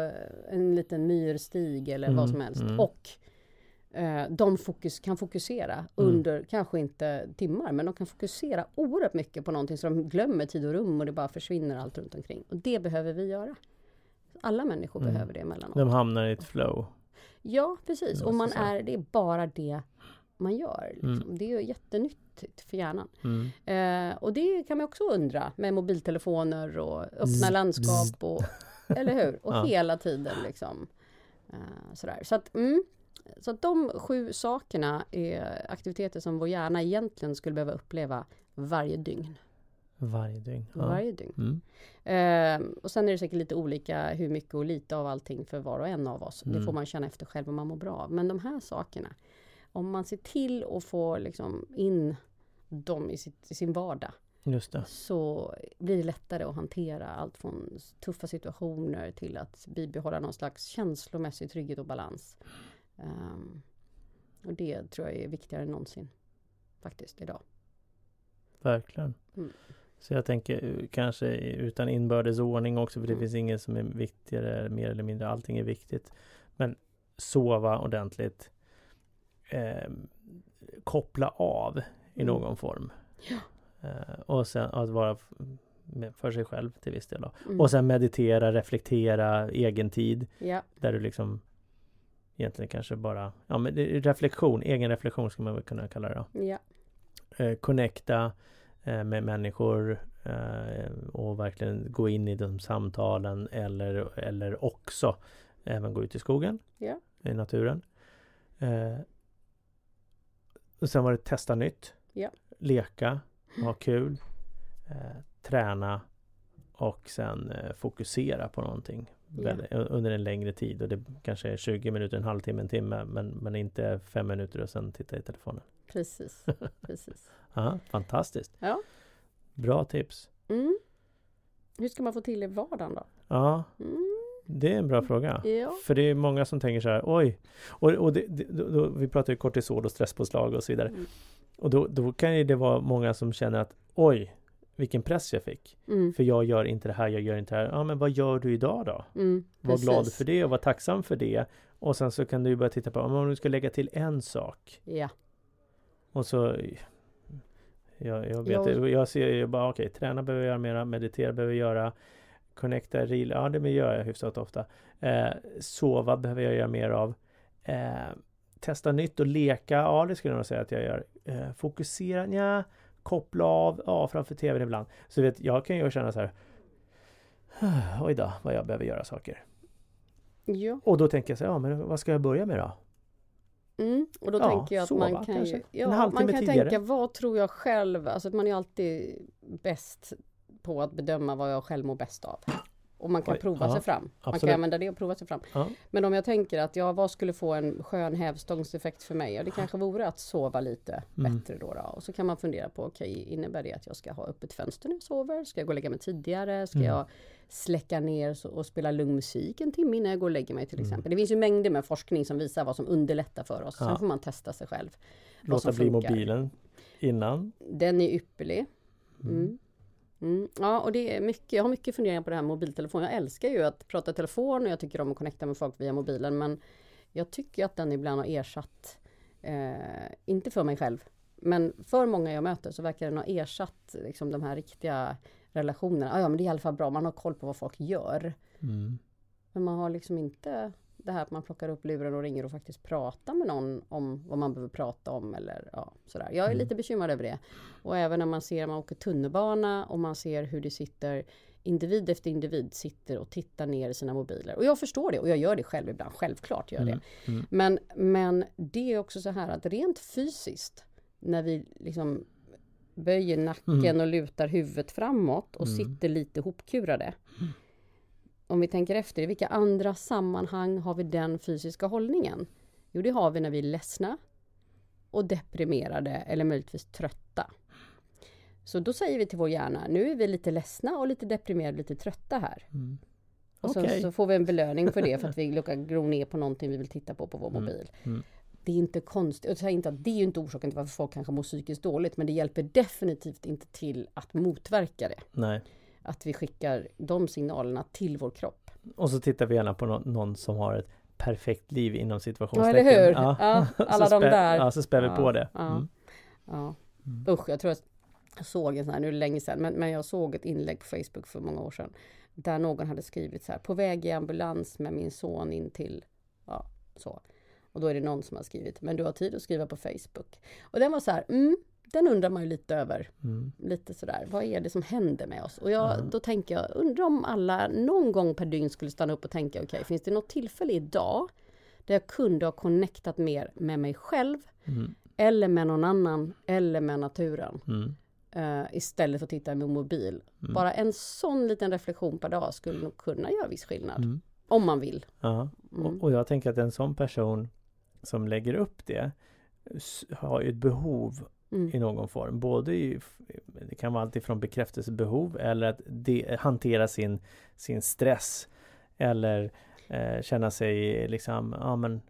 S3: eh, en liten myrstig eller vad
S1: Mm,
S3: som helst.
S1: mm.
S3: Och eh, de fokus, kan fokusera under, kanske inte timmar, men de kan fokusera oerhört mycket på någonting så de glömmer tid och rum och det bara försvinner allt runt omkring. Och det behöver vi göra. Alla människor
S1: Mm.
S3: behöver det emellanåt.
S1: De hamnar i ett flow.
S3: Ja, precis. Och man är, det är bara det man gör. Liksom.
S1: Mm.
S3: Det är ju jättenyttigt för hjärnan.
S1: Mm.
S3: Eh, och det kan man också undra med mobiltelefoner och öppna
S1: Zzz,
S3: landskap och eller hur? Och *laughs*
S1: Ja.
S3: hela tiden liksom. Eh, sådär. Så att, mm, så att de sju sakerna är aktiviteter som vår hjärna egentligen skulle behöva uppleva varje dygn.
S1: Varje dygn. Ja.
S3: Varje dygn.
S1: Mm.
S3: Eh, och sen är det säkert lite olika hur mycket och lite av allting för var och en av oss. Det
S1: Mm.
S3: får man känna efter själv om man mår bra av. Men de här sakerna, om man ser till att få liksom in dem i, sitt, i sin vardag så blir det lättare att hantera allt från tuffa situationer till att bibehålla någon slags känslomässig trygghet och balans. Ehm, och det tror jag är viktigare än någonsin faktiskt idag.
S1: Verkligen.
S3: Mm.
S1: Så jag tänker eh, kanske utan inbördes ordning också för det
S3: Mm.
S1: finns inget som är viktigare mer eller mindre. Allting är viktigt. Men sova ordentligt. Eh, koppla av i
S3: Mm.
S1: någon form.
S3: Ja.
S1: Eh, och sen att vara för sig själv till viss del.
S3: Mm.
S1: Och sen meditera, reflektera, egen tid.
S3: Ja,
S1: Där du liksom egentligen kanske bara, ja men reflektion, egen reflektion skulle man väl kunna kalla det då.
S3: ja,
S1: Eh, connecta eh, med människor eh, och verkligen gå in i de samtalen eller, eller också även gå ut i skogen,
S3: Ja.
S1: i naturen. Och sen var det testa nytt,
S3: Ja.
S1: leka, ha kul, eh, träna och sen eh, fokusera på någonting väldigt, under en längre tid. Och det kanske är 20 minuter, en halvtimme, en timme men, men inte fem minuter och sen titta i telefonen.
S3: precis. *laughs* precis.
S1: Ja, fantastiskt!
S3: Ja.
S1: Bra tips!
S3: Mm. Hur ska man få till i vardagen då?
S1: Ja,
S3: Mm.
S1: Det är en bra fråga.
S3: Ja.
S1: För det är många som tänker så här, oj! Och, och det, det, då, då, vi pratar ju kortisol och stresspåslag och så vidare.
S3: Mm.
S1: Och då, då kan ju det vara många som känner att oj, vilken press jag fick.
S3: Mm.
S1: För jag gör inte det här, jag gör inte det här. Ja, men vad gör du idag då?
S3: Mm.
S1: Var glad för det och var tacksam för det. Och sen så kan du börja titta på om du ska lägga till en sak.
S3: Ja.
S1: Och så Jag, jag vet
S3: Jag-
S1: jag ser ju bara okej, träna behöver jag göra mera, meditera behöver jag göra Connecta, reel, ja det gör jag hyfsat ofta eh, Sova behöver jag göra mer av eh, Testa nytt och leka, ja det skulle jag nog säga att jag gör eh, Fokusera, ja Koppla av, ja framför tvn ibland Så vet, jag kan ju känna så här Oj då, vad jag behöver göra saker
S3: Ja.
S1: Och då tänker jag så här, ja men vad ska jag börja med då?
S3: Mm. Och då
S1: Ja,
S3: tänker jag att
S1: sova
S3: man kan
S1: kanske.
S3: ju... Ja, man kan
S1: tidigare.
S3: tänka, vad tror jag själv? Alltså att man är alltid bäst på att bedöma vad jag själv mår bäst av. Och man kan
S1: Oj,
S3: prova
S1: ja,
S3: sig fram. Man
S1: absolut.
S3: kan använda det och prova sig fram.
S1: Ja.
S3: Men om jag tänker att ja, vad skulle få en skön hävstångseffekt för mig? Ja, det kanske vore att sova lite
S1: Mm.
S3: bättre då, då. Och så kan man fundera på, okej, innebär det att jag ska ha öppet fönster när jag sover? Ska jag gå och lägga mig tidigare? Ska
S1: Mm.
S3: jag släcka ner och spela lugn musik en timme innan jag går och lägger mig till
S1: Mm.
S3: exempel? Det finns ju mängder med forskning som visar vad som underlättar för oss.
S1: Ja.
S3: Sen får man testa sig själv.
S1: Låta bli
S3: funkar.
S1: mobilen innan
S3: Den är ypperlig. Mm. Mm. Ja, och det är mycket, jag har mycket funderingar på det här med mobiltelefon. Jag älskar ju att prata telefon och jag tycker om att connecta med folk via mobilen. Men jag tycker att den ibland har ersatt, eh, inte för mig själv, men för många jag möter så verkar den ha ersatt liksom, de här riktiga relationerna. Ah, ja, men det är i alla fall bra, man har koll på vad folk gör.
S1: mm.
S3: Men man har liksom inte det här att man plockar upp luren och ringer och faktiskt pratar med någon om vad man behöver prata om eller ja, sådär. Jag är
S1: Mm.
S3: lite bekymrad över det. Och även när man ser, man åker tunnelbana och man ser hur det sitter individ efter individ sitter och tittar ner i sina mobiler. Och jag förstår det och jag gör det själv ibland, självklart gör jag
S1: Mm,
S3: det.
S1: mm.
S3: Men, men det är också så här att rent fysiskt när vi liksom böjer nacken
S1: Mm.
S3: och lutar huvudet framåt och
S1: Mm.
S3: sitter lite hopkurade. Om vi tänker efter, i vilka andra sammanhang har vi den fysiska hållningen? Jo, det har vi när vi är ledsna och deprimerade eller möjligtvis trötta. Så då säger vi till vår hjärna, nu är vi lite ledsna och lite deprimerade, lite trötta här.
S1: Mm.
S3: Och sen
S1: Okej.
S3: så får vi en belöning för det för *laughs* att vi gro ner på någonting vi vill titta på på vår
S1: Mm,
S3: mobil.
S1: mm.
S3: Det är inte konstigt, och säger inte att det är inte orsaken till varför folk kanske mår psykiskt dåligt, men det hjälper definitivt inte till att motverka det.
S1: Nej.
S3: Att vi skickar de signalerna till vår kropp.
S1: Och så tittar vi gärna på någon, någon som har ett perfekt liv inom
S3: Ja,
S1: situationstecken.
S3: eller hur? Ja, *laughs* alla
S1: så
S3: de där.
S1: Ja, så spär vi
S3: Ja,
S1: på det.
S3: ja.
S1: Mm.
S3: Ja.
S1: Mm.
S3: Usch, jag tror att jag såg en sån här, nu länge sedan, men, men jag såg ett inlägg på Facebook för många år sedan. Där någon hade skrivit så här, på väg i ambulans med min son in till, ja, så. Och då är det någon som har skrivit, men du har tid att skriva på Facebook. Och den var så här, mm, den undrar man ju lite över.
S1: Mm.
S3: Lite sådär, vad är det som händer med oss? Och jag,
S1: Ja.
S3: då tänker jag, undrar om alla någon gång per dygn skulle stanna upp och tänka, okej, finns det något tillfälle idag där jag kunde ha connectat mer med mig själv
S1: Mm.
S3: eller med någon annan eller med naturen
S1: Mm.
S3: eh, istället för att titta i min mobil.
S1: Mm.
S3: Bara en sån liten reflektion per dag skulle nog kunna göra viss skillnad.
S1: Mm.
S3: Om man vill.
S1: Ja.
S3: Mm.
S1: Och, och jag tänker att en sån person som lägger upp det har ju ett behov
S3: Mm.
S1: i någon form. Både i, det kan vara alltifrån bekräftelsebehov eller att de, hantera sin, sin stress. Eller eh, känna sig liksom, ja men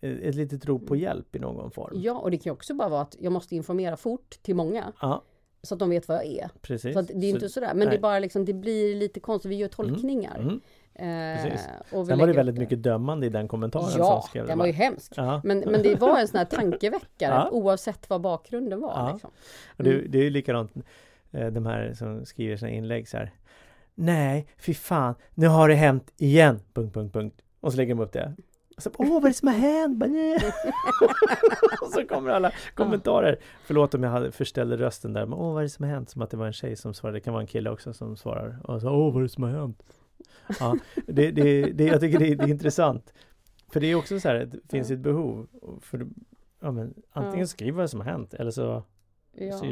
S1: eh, ett litet rop på hjälp i någon form.
S3: Ja, och det kan också bara vara att jag måste informera fort till många
S1: Ja,
S3: så att de vet vad jag är.
S1: precis.
S3: Så att det är inte sådär, men det
S1: nej.
S3: är bara liksom, det blir lite konstigt, vi gör tolkningar.
S1: Mm.
S3: Eh,
S1: Precis.
S3: och vi
S1: Sen var det väldigt mycket dömande i den kommentaren
S3: Ja,
S1: som
S3: den var ju hemsk.
S1: Ja.
S3: Men, men det var en sån här *laughs* tankeväckare
S1: Ja.
S3: oavsett vad bakgrunden var.
S1: Ja.
S3: Liksom.
S1: Och det,
S3: Mm.
S1: det är ju likadant eh, de här som skriver sina inlägg så här. Nej, fy fan, nu har det hänt igen! Punkt, punkt, punkt. Och så lägger de upp det. Och så, Åh, vad är det som har hänt? *laughs* Och så kommer alla kommentarer. Förlåt om jag hade förställde rösten där. Men åh, vad är det som har hänt? Som att det var en tjej som svarade. Det kan vara en kille också som svarar. Och så, åh, vad är det som har hänt? Ja, det, det, det, jag tycker det, det är intressant. För det är också så här, det finns ett behov. För, ja, men, antingen
S3: Ja.
S1: skriv vad som har hänt eller så,
S3: Ja.
S1: så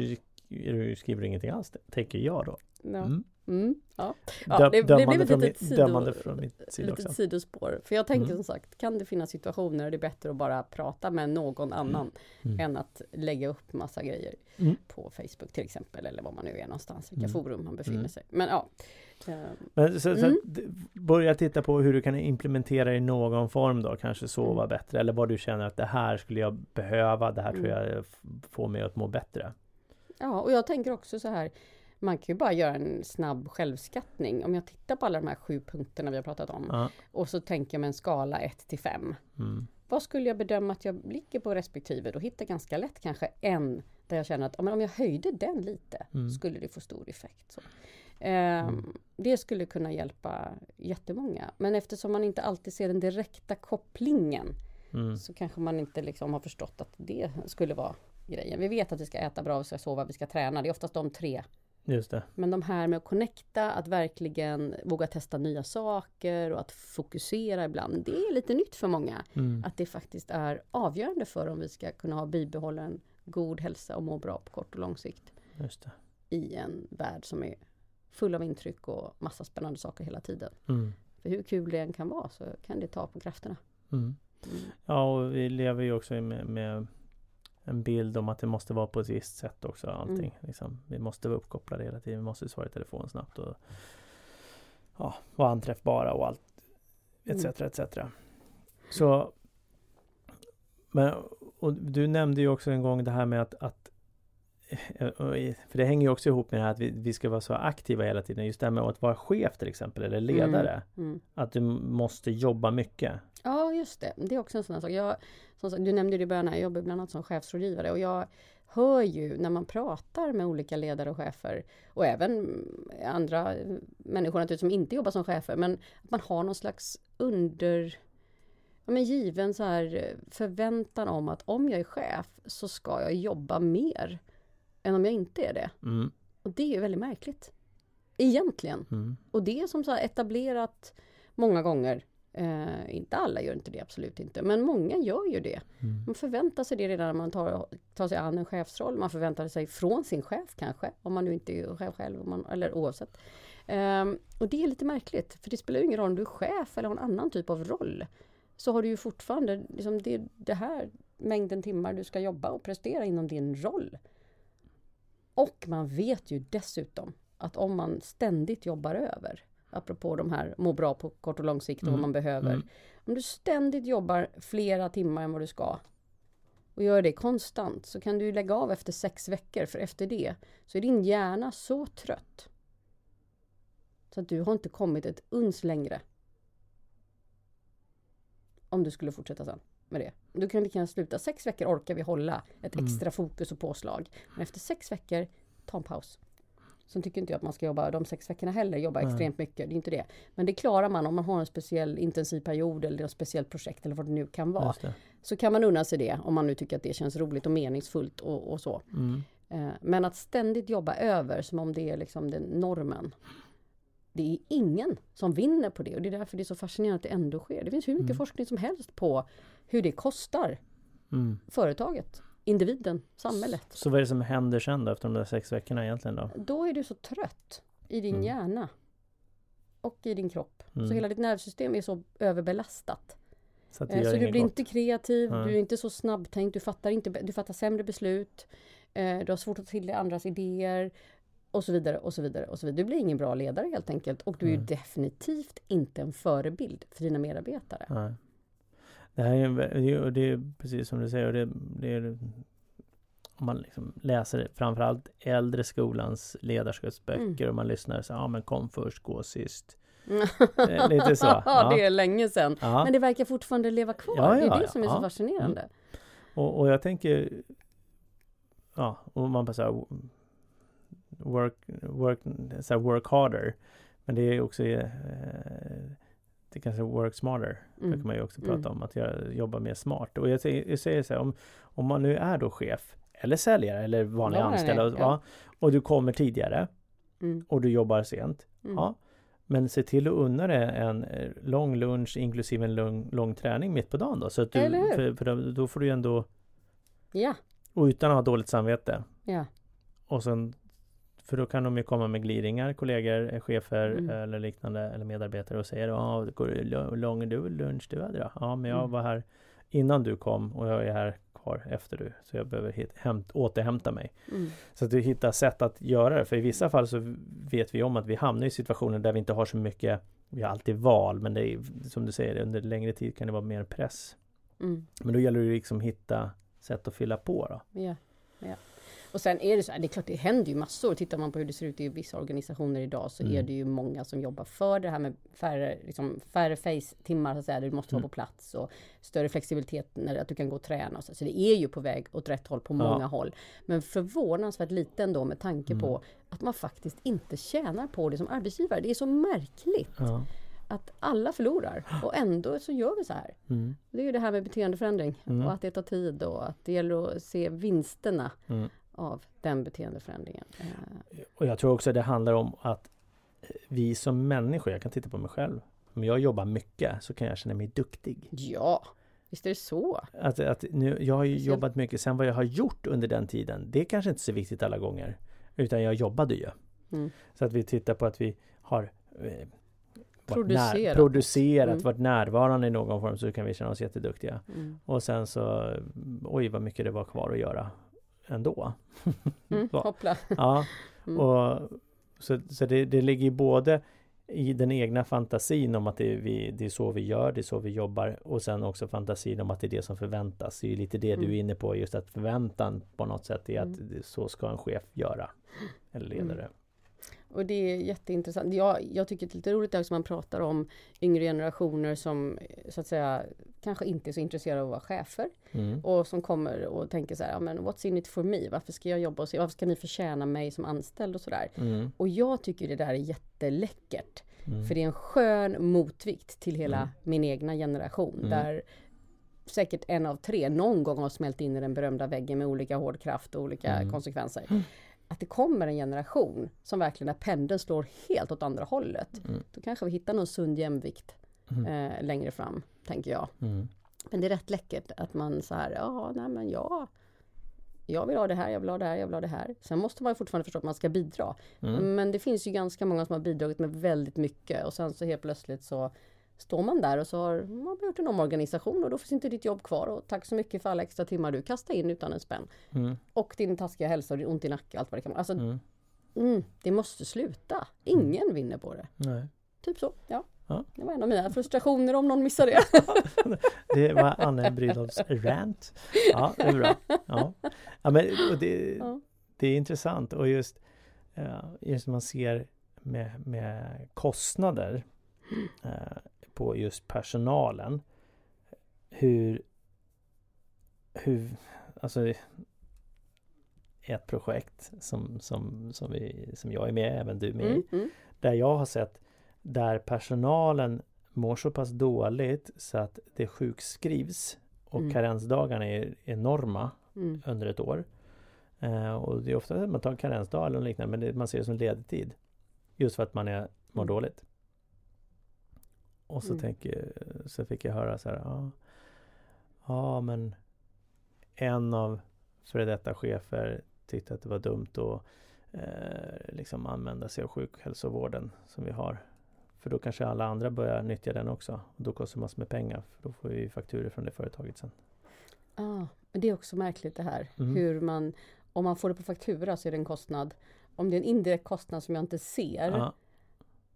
S1: skriver du ingenting alls, tänker jag då.
S3: Ja.
S1: Mm.
S3: Mm. Ja. Ja,
S1: Dö-
S3: det- blev ett litet
S1: min,
S3: sido-
S1: dömande från min sida
S3: litet sidospår. För jag tänker
S1: Mm.
S3: som sagt, kan det finnas situationer där det är bättre att bara prata med någon annan
S1: Mm.
S3: än att lägga upp massa grejer
S1: Mm.
S3: på Facebook till exempel, eller var man nu är någonstans, vilka
S1: Mm.
S3: forum man befinner
S1: Mm.
S3: sig. Men ja.
S1: Men så, så
S3: Mm.
S1: börja titta på hur du kan implementera i någon form då, kanske sova
S3: Mm.
S1: bättre eller vad du känner att det här skulle jag behöva, det här tror
S3: Mm.
S1: jag får mig att må bättre.
S3: Ja, och jag tänker också så här, man kan ju bara göra en snabb självskattning. Om jag tittar på alla de här sju punkterna vi har pratat om
S1: Ja.
S3: och så tänker jag med en skala 1 till 5.
S1: Mm.
S3: Vad skulle jag bedöma att jag ligger på respektive? Då hittar jag ganska lätt kanske en där jag känner att om jag höjde den lite
S1: Mm.
S3: skulle det få stor effekt. Så. Ehm,
S1: Mm.
S3: Det skulle kunna hjälpa jättemånga. Men eftersom man inte alltid ser den direkta kopplingen
S1: Mm.
S3: så kanske man inte liksom har förstått att det skulle vara grejen. Vi vet att vi ska äta bra, vi ska sova, vi ska träna. Det är oftast de tre.
S1: Just det.
S3: Men de här med att connecta, att verkligen våga testa nya saker och att fokusera ibland. Det är lite nytt för många.
S1: Mm.
S3: Att det faktiskt är avgörande för om vi ska kunna ha bibehållen god hälsa och må bra på kort och lång sikt.
S1: Just det.
S3: I en värld som är full av intryck och massa spännande saker hela tiden.
S1: Mm.
S3: För hur kul det än kan vara så kan det ta på krafterna.
S1: Mm.
S3: Mm.
S1: Ja, och vi lever ju också med, med en bild om att det måste vara på ett visst sätt också allting.
S3: Mm.
S1: Liksom. Vi måste vara uppkopplade hela tiden, vi måste svara i telefon snabbt och ja, vara anträffbara och allt etc.
S3: Mm.
S1: etc. Så men, och du nämnde ju också en gång det här med att, att för det hänger ju också ihop med det här att vi, vi ska vara så aktiva hela tiden. Just det här med att vara chef till exempel eller ledare.
S3: Mm.
S1: Att du måste jobba mycket.
S3: Ja, just det. Det är också en sån här sak. Jag, som du nämnde det i början, här, jag jobbar bland annat som chefsrådgivare och jag hör ju när man pratar med olika ledare och chefer och även andra människor naturligtvis som inte jobbar som chefer, men att man har någon slags under ja, men given så här förväntan om att om jag är chef så ska jag jobba mer än om jag inte är det.
S1: Mm.
S3: Och det är ju väldigt märkligt. Egentligen.
S1: Mm.
S3: Och det är som så etablerat många gånger. Eh, inte alla gör inte det, absolut inte. Men många gör ju det.
S1: Mm.
S3: Man förväntar sig det redan när man tar, tar sig an en chefsroll. Man förväntar sig från sin chef kanske. Om man nu inte är chef själv, man, eller oavsett. Ehm, och det är lite märkligt. För det spelar ju ingen roll om du är chef eller har en annan typ av roll. Så har du ju fortfarande liksom det, det här mängden timmar du ska jobba och prestera inom din roll. Och man vet ju dessutom att om man ständigt jobbar över, apropå de här må bra på kort och lång sikt och vad
S1: Mm.
S3: man behöver.
S1: Mm.
S3: Om du ständigt jobbar flera timmar än vad du ska och gör det konstant så kan du lägga av efter sex veckor för efter det så är din hjärna så trött så att du har inte kommit ett uns längre om du skulle fortsätta sen med det. Du kan lika gärna sluta. Sex veckor orkar vi hålla ett
S1: Mm.
S3: extra fokus och påslag. Men efter sex veckor, ta en paus. Sen tycker inte jag att man ska jobba de sex veckorna heller, jobba
S1: Nej.
S3: extremt mycket. Det är inte det. Men det klarar man om man har en speciell intensiv period eller ett speciellt projekt eller vad det nu kan vara. Så kan man unna sig det om man nu tycker att det känns roligt och meningsfullt och, och så.
S1: Mm.
S3: Eh, Men att ständigt jobba över som om det är liksom den normen. Det är ingen som vinner på det och det är därför det är så fascinerande att det ändå sker. Det finns hur mycket
S1: Mm.
S3: forskning som helst på hur det kostar
S1: Mm.
S3: företaget, individen, samhället.
S1: Så vad är det som händer sen då efter de där sex veckorna egentligen då?
S3: Då är du så trött i din
S1: Mm.
S3: hjärna och i din kropp.
S1: Mm.
S3: Så hela ditt nervsystem är så överbelastat.
S1: Så
S3: Eh, Så du blir
S1: gott.
S3: inte kreativ, du är inte så snabbtänkt, du fattar, inte, du fattar sämre beslut, eh, du har svårt att ta till dig andras idéer och så vidare och så vidare och så vidare. Du blir ingen bra ledare helt enkelt och du är ju
S1: Nej.
S3: definitivt inte en förebild för dina medarbetare.
S1: Nej. Det här är, det är, precis som du säger, och det, det är om man liksom läser framförallt äldre skolans ledarskapsböcker
S3: Mm.
S1: och man lyssnar så ja men kom först, gå sist. *laughs*
S3: Eh,
S1: lite så, ja.
S3: det är länge sedan.
S1: Ja.
S3: Men det verkar fortfarande leva kvar.
S1: Ja,
S3: det är
S1: ja,
S3: det
S1: ja.
S3: som är så
S1: Ja. Mm.
S3: fascinerande.
S1: Och, och jag tänker Ja, och man bara så här, work, work, så work harder. Men det är också eh, det kanske work smarter.
S3: Mm.
S1: Det kan man ju också prata
S3: Mm.
S1: om, att göra, jobba mer smart. Och jag, säger- jag säger så här, om, om man nu är då chef eller säljare eller vanlig anställd och,
S3: ja.
S1: och du kommer tidigare
S3: Mm.
S1: och du jobbar sent.
S3: Mm.
S1: Ja, men se till att unna dig en eh, lång lunch inklusive en lång, lång träning mitt på dagen då. Så att du, för, för då, då får du ju ändå,
S3: Ja,
S1: och utan att ha dåligt samvete.
S3: ja.
S1: Och sen, för då kan de ju komma med gliringar, kollegor, eh, chefer
S3: Mm.
S1: eller liknande eller medarbetare och säger Ja, det lång- lång du lunch du hade då? Ja, men jag
S3: Mm.
S1: var här innan du kom och jag är här kvar efter du. Så jag behöver hit, hämt, återhämta mig.
S3: Mm.
S1: Så att du hittar sätt att göra det. För i vissa fall så vet vi om att vi hamnar i situationer där vi inte har så mycket Vi har alltid val men det är som du säger under längre tid kan det vara mer press.
S3: Mm.
S1: Men då gäller det liksom hitta sätt att fylla på då.
S3: Ja, ja. Och sen är det så här, det är klart det händer ju massor. Tittar man på hur det ser ut i vissa organisationer idag så
S1: Mm.
S3: är det ju många som jobbar för det här med färre, liksom, färre face-timmar, så att säga, du måste vara
S1: Mm.
S3: på plats och större flexibilitet när att du kan gå och träna. Och så. så det är ju på väg åt rätt håll på många håll. Men förvånansvärt lite ändå med tanke
S1: Mm.
S3: på att man faktiskt inte tjänar på det som arbetsgivare. Det är så märkligt
S1: Ja.
S3: att alla förlorar och ändå så gör vi så här.
S1: Mm.
S3: Det är ju det här med beteendeförändring
S1: Mm.
S3: och att det tar tid och att det gäller att se vinsterna
S1: Mm.
S3: Av den beteendeförändringen. Eh,
S1: Och jag tror också det handlar om att vi som människor, jag kan titta på mig själv. Om jag jobbar mycket så kan jag känna mig duktig.
S3: Ja, visst är det så.
S1: Att, att nu, jag har ju
S3: Så-
S1: jobbat mycket, sen vad jag har gjort under den tiden, det är kanske inte så viktigt alla gånger. Utan jag jobbade ju.
S3: Mm.
S1: Så att vi tittar på att vi har eh,
S3: Producerat.
S1: När, producerat
S3: Mm.
S1: varit närvarande i någon form så kan vi känna oss jätteduktiga.
S3: Mm.
S1: Och sen så, oj vad mycket det var kvar att göra ändå.
S3: Mm, *laughs* hoppla.
S1: Ja,
S3: Mm.
S1: och så, så det, det ligger både i den egna fantasin om att det är, vi, det är så vi gör, det är så vi jobbar och sen också fantasin om att det är det som förväntas. Det är ju lite det du är
S3: Mm.
S1: inne på, just att förväntan på något sätt är att
S3: Mm.
S1: så ska en chef göra. Eller ledare.
S3: Och det är jätteintressant. Jag, jag tycker det är lite roligt också man pratar om yngre generationer som så att säga kanske inte är så intresserade av att vara chefer
S1: Mm.
S3: och som kommer och tänker så här, men what's in it for me? Varför ska jag jobba och se? Varför ska ni förtjäna mig som anställd och sådär?
S1: Mm.
S3: Och jag tycker det där är jätteläckert.
S1: Mm.
S3: För det är en skön motvikt till hela
S1: Mm.
S3: min egna generation.
S1: Mm.
S3: Där säkert en av tre någon gång har smält in i den berömda väggen med olika hård kraft och olika
S1: Mm.
S3: konsekvenser. *gasps* Att det kommer en generation som verkligen när pendeln slår helt åt andra hållet.
S1: Mm.
S3: Då kanske vi hittar någon sund jämvikt
S1: Mm.
S3: eh, längre fram, tänker jag.
S1: Mm.
S3: Men det är rätt läckert att man så här, ja, nej men ja. Jag vill ha det här, jag vill ha det här, jag vill ha det här. Sen måste man ju fortfarande förstå att man ska bidra.
S1: Mm.
S3: Men det finns ju ganska många som har bidragit med väldigt mycket och sen så helt plötsligt så står man där och så har man gjort en omorganisation och då finns inte ditt jobb kvar och tack så mycket för alla extra timmar du kastade in utan en spänn.
S1: Mm.
S3: Och din taskiga hälsa och din ont i nacken allt vad det kan vara. Alltså,
S1: Mm.
S3: mm, det måste sluta. Ingen vinner på det.
S1: Nej.
S3: Typ så, ja.
S1: Ja.
S3: Det var en av mina frustrationer om någon missar det. *laughs*
S1: Det var Anne Brydolfs rant. Ja, det är bra. Ja, ja men det,
S3: Ja.
S1: det är intressant och just, ja, just man ser med, med kostnader eh, på just personalen. Hur, hur, alltså ett projekt som, som, som, vi, som jag är med, även du är med i,
S3: Mm, mm,
S1: där jag har sett där personalen mår så pass dåligt så att det sjukskrivs och
S3: Mm.
S1: karensdagarna är enorma
S3: mm,
S1: under ett år. Eh, och det är ofta att man tar en karensdag eller liknande men det, man ser det som ledtid. Just för att man är, mår
S3: Mm.
S1: dåligt. Och så,
S3: Mm.
S1: tänker, så fick jag höra så här, ja, ja men en av före detta chefer tyckte att det var dumt att eh, liksom använda sig av sjukhälsovården som vi har. För då kanske alla andra börjar nyttja den också. Och då kostar det massor med pengar. För då får vi fakturer från det företaget sen.
S3: Ah, men det är också märkligt det här.
S1: Mm.
S3: Hur man, om man får det på faktura så är det en kostnad. Om det är en indirekt kostnad som jag inte ser
S1: Ja,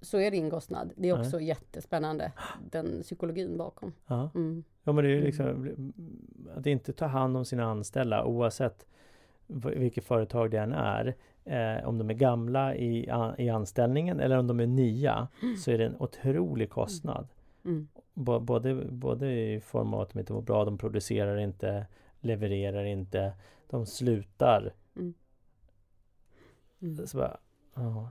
S3: så är det ingen kostnad. Det är
S1: Nej.
S3: också jättespännande. Den psykologin bakom.
S1: ja.
S3: Mm.
S1: ja men det är ju
S3: Mm.
S1: liksom att inte ta hand om sina anställda oavsett vilket företag det än är. Eh, om de är gamla i, a- i anställningen eller om de är nya så är det en otrolig kostnad.
S3: Mm.
S1: Bo- Både, både i form av att de inte mår bra, de producerar inte, levererar inte, de slutar.
S3: Mm.
S1: Så bara, Ja.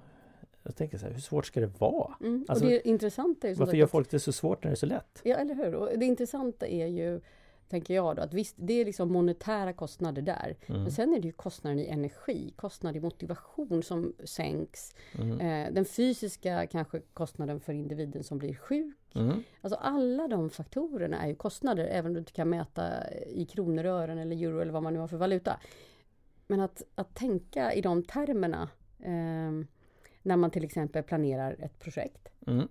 S1: Jag tänker så här, hur svårt ska det vara?
S3: Mm.
S1: Alltså,
S3: och det intressanta är ju
S1: Varför
S3: sagt
S1: gör folk det så svårt när det är så lätt?
S3: Ja, eller hur? Och det intressanta är ju, tänker jag då, att visst, det är liksom monetära kostnader där.
S1: Mm.
S3: Men sen är det ju kostnaden i energi, kostnad i motivation som sänks.
S1: Mm.
S3: Eh, den fysiska kanske kostnaden för individen som blir sjuk.
S1: Mm.
S3: Alltså alla de faktorerna är ju kostnader, även om du inte kan mäta i kronor, ören eller euro eller vad man nu har för valuta. Men att, att tänka i de termerna ehm, när man till exempel planerar ett projekt.
S1: Mm.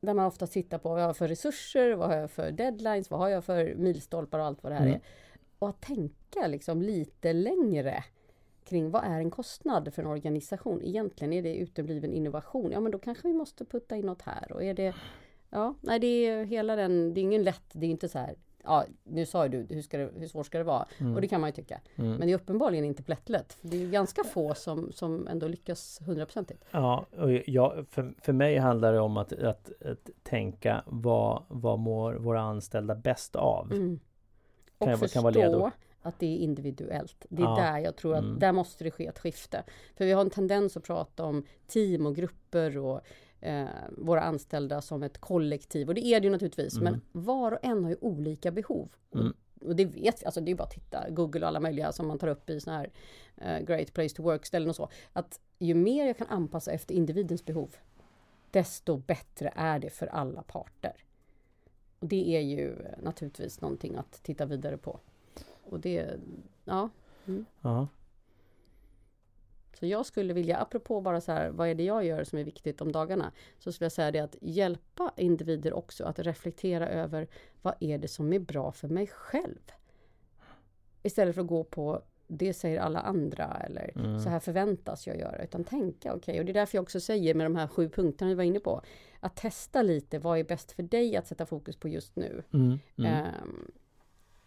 S3: Där man ofta tittar på vad jag har för resurser, vad har jag för deadlines, vad har jag för milstolpar och allt vad det här
S1: Mm.
S3: är. Och att tänka liksom lite längre kring vad är en kostnad för en organisation? Egentligen är det utebliven innovation. Ja, men då kanske vi måste putta in något här. Och är det... Ja, nej, det är hela den... Det är ingen lätt... Det är inte så här... Ja, nu sa ju du, hur, ska det, hur svårt ska det vara?
S1: Mm.
S3: Och det kan man ju tycka.
S1: Mm.
S3: Men det är uppenbarligen inte plättlätt. Det är ganska få som, som ändå lyckas hundraprocentigt.
S1: Ja, och jag, för, för mig handlar det om att, att, att tänka vad, vad mår våra anställda bäst av?
S3: Mm. Och
S1: jag-
S3: förstå att det är individuellt. Det är
S1: Ja.
S3: där jag tror att
S1: Mm.
S3: där måste det ske ett skifte. För vi har en tendens att prata om team och grupper och eh, våra anställda som ett kollektiv. Och det är det ju naturligtvis.
S1: Mm.
S3: Men var och en har ju olika behov.
S1: Mm.
S3: Och, det vet vi, alltså det är bara att titta, Google och alla möjliga som man tar upp i såna här eh, Great Place to Work-ställen och så. Att ju mer jag kan anpassa efter individens behov, desto bättre är det för alla parter. Och det är ju eh, naturligtvis någonting att titta vidare på. Och det, ja.
S1: Ja.
S3: Så jag skulle vilja, apropå bara så här, vad är det jag gör som är viktigt om dagarna? Så skulle jag säga det att hjälpa individer också att reflektera över vad är det som är bra för mig själv? Istället för att gå på det säger alla andra eller
S1: Mm.
S3: så här förväntas jag göra. Utan tänka, okej, och det är därför jag också säger med de här sju punkterna vi var inne på. Att testa lite, vad är bäst för dig att sätta fokus på just nu?
S1: Mm. Mm.
S3: Ehm,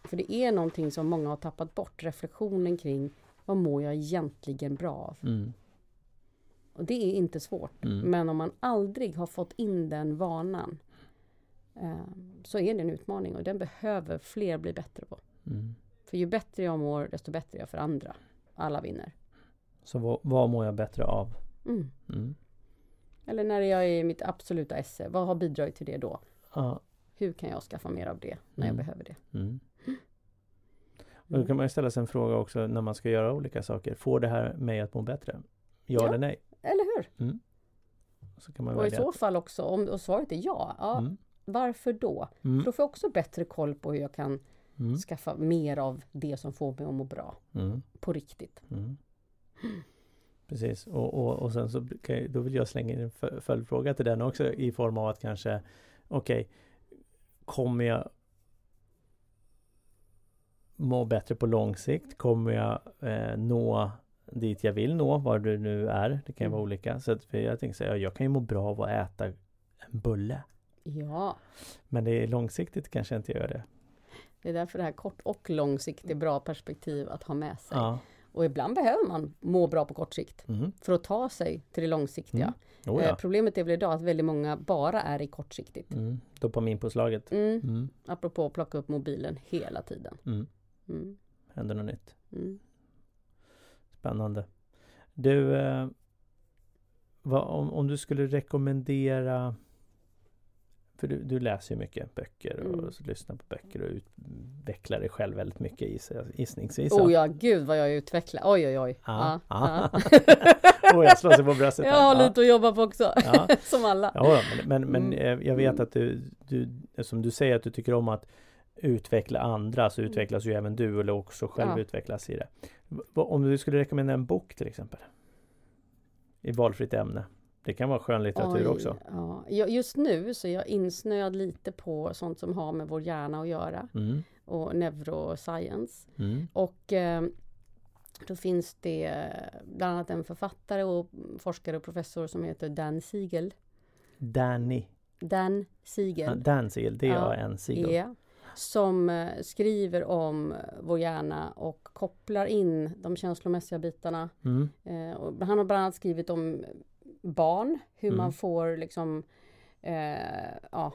S3: för det är någonting som många har tappat bort, reflektionen kring vad mår jag egentligen bra av?
S1: Mm.
S3: Och det är inte svårt.
S1: Mm.
S3: Men om man aldrig har fått in den vanan ehm, så är det en utmaning och den behöver fler bli bättre på.
S1: Mm.
S3: För ju bättre jag mår, desto bättre jag för andra. Alla vinner.
S1: Så vad, vad mår jag bättre av?
S3: Mm.
S1: Mm.
S3: Eller när jag är i mitt absoluta esse, vad har bidragit till det då?
S1: Ja.
S3: Hur kan jag skaffa mer av det när
S1: Mm.
S3: jag behöver det?
S1: Mm. Och då kan man ju ställa sig en fråga också när man ska göra olika saker. Får det här mig att må bättre? Ja,
S3: Ja.
S1: eller nej?
S3: Eller hur?
S1: Man
S3: Och i
S1: välja.
S3: så fall också, om och svaret är ja, ja
S1: Mm.
S3: varför då?
S1: Mm.
S3: För då får jag också bättre koll på hur jag kan
S1: Mm.
S3: skaffa mer av det som får mig att må bra.
S1: Mm.
S3: På riktigt.
S1: Mm. Precis, och, och, och sen så jag, då vill jag slänga in en fö- följdfråga till den också i form av att kanske Okej Kommer jag må bättre på lång sikt? Kommer jag eh, nå dit jag vill nå, var du nu är? Det kan ju vara
S3: Mm.
S1: olika. Så att jag tänker så här, jag kan ju må bra av att äta en bulle.
S3: Ja,
S1: Men det är långsiktigt kanske jag inte gör det.
S3: det är därför det här kort och långsiktigt är bra perspektiv att ha med sig.
S1: Ja.
S3: Och ibland behöver man må bra på kort sikt
S1: Mm.
S3: för att ta sig till det långsiktiga.
S1: Mm.
S3: Eh. Problemet är väl idag att väldigt många bara är i kortsiktigt.
S1: mm. Dopaminpåslaget.
S3: Mm.
S1: Mm.
S3: Apropå att plocka upp mobilen hela tiden.
S1: Mm. Händer något nytt.
S3: Mm.
S1: Spännande. Du, eh, vad, om, om du skulle rekommendera för du, du läser ju mycket böcker och
S3: Mm.
S1: lyssnar på böcker och utvecklar dig själv väldigt mycket gissningsvis.
S3: Oh ja, gud vad jag utvecklar. Oj, oj, oj.
S1: Ja,
S3: ja.
S1: ja. *laughs* oh, jag slår sig på bröstet.
S3: Jag har lite att jobba på också. *laughs* Som alla.
S1: Ja, men, men, men
S3: Mm.
S1: jag vet
S3: Mm.
S1: att du, du, som du säger att du tycker om att utveckla andra så
S3: Mm.
S1: utvecklas ju även du eller också själv
S3: Ja.
S1: utvecklas i det. Om du skulle rekommendera en bok till exempel? I valfritt ämne. Det kan vara skönlitteratur
S3: Oj,
S1: också.
S3: Ja. Just nu så är jag insnöad lite på sånt som har med vår hjärna att göra
S1: Mm.
S3: och neuroscience.
S1: Mm.
S3: Och eh, då finns det bland annat en författare och forskare och professor som heter Dan Siegel.
S1: Danny.
S3: Dan
S1: Ja,
S3: Siegel.
S1: Dan Siegel. D-A-N Siegel.
S3: Ja, som eh, skriver om eh, vår hjärna och kopplar in de känslomässiga bitarna.
S1: Mm.
S3: Eh, han har bland annat skrivit om barn, hur
S1: Mm.
S3: man får liksom eh, ja,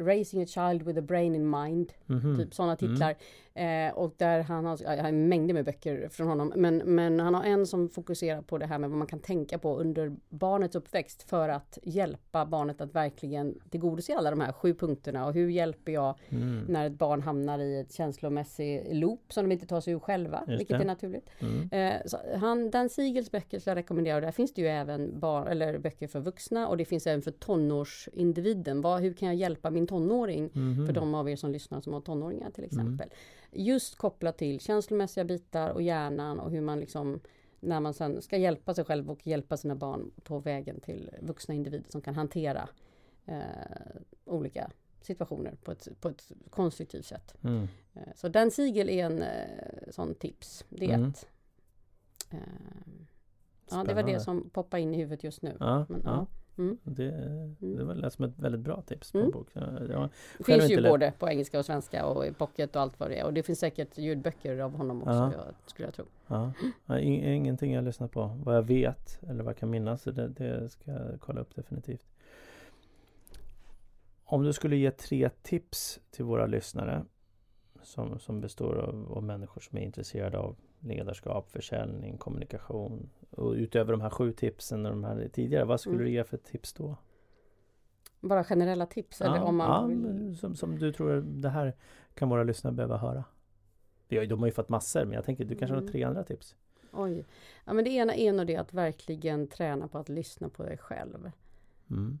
S3: Raising a child with a brain in mind.
S1: Mhm.
S3: Typ sådana
S1: Mm.
S3: titlar. Eh, och där han har, ja, jag har mängder med böcker från honom. Men, men han har en som fokuserar på det här med vad man kan tänka på under barnets uppväxt. För att hjälpa barnet att verkligen tillgodose alla de här sju punkterna. Och hur hjälper jag
S1: Mm.
S3: när ett barn hamnar i ett känslomässig loop som de inte tar sig ur själva.
S1: Just
S3: vilket
S1: det.
S3: är naturligt.
S1: Mm.
S3: Eh, så han, Dan Siegels böcker skulle jag rekommendera. Och där finns det ju även bar, eller böcker för vuxna och det finns även för tonårsindividen. Vad, hur kan jag hjälpa min tonåring?
S1: Mhm.
S3: För de av er som lyssnar som har tonåringar till
S1: Mm.
S3: exempel. Just kopplat till känslomässiga bitar och hjärnan och hur man liksom när man sen ska hjälpa sig själv och hjälpa sina barn på vägen till vuxna individer som kan hantera eh, olika situationer på ett, på ett konstruktivt sätt.
S1: Mm.
S3: Eh, Så Dan Siegel är en eh, sån tips. Det är
S1: Mm.
S3: ett. Eh, ja, det var det som poppar in i huvudet just nu.
S1: Ja,
S3: Men,
S1: ja.
S3: ja. Mm.
S1: Det, det var lät som ett väldigt bra tips på en
S3: Mm.
S1: bok. Ja, ja.
S3: Det finns ju både på engelska och svenska och i pocket och allt vad det är. Och det finns säkert ljudböcker av honom också,
S1: Ja.
S3: jag, skulle jag tro.
S1: Ja. Ja, in- ingenting jag lyssnat på. Vad jag vet eller vad jag kan minnas. så Det, det ska jag kolla upp definitivt. Om du skulle ge tre tips till våra lyssnare som, som består av, av människor som är intresserade av ledarskap, försäljning, kommunikation och utöver de här sju tipsen och de här tidigare, vad skulle
S3: Mm.
S1: du ge för tips då?
S3: Bara generella tips eller om man
S1: ja,
S3: vill...
S1: som, som du tror det här kan våra lyssnare behöva höra? Har, de har ju fått massor men jag tänker du kanske har
S3: Mm.
S1: tre andra tips?
S3: Oj. Ja, men det ena är nog det att verkligen träna på att lyssna på dig själv.
S1: Mm.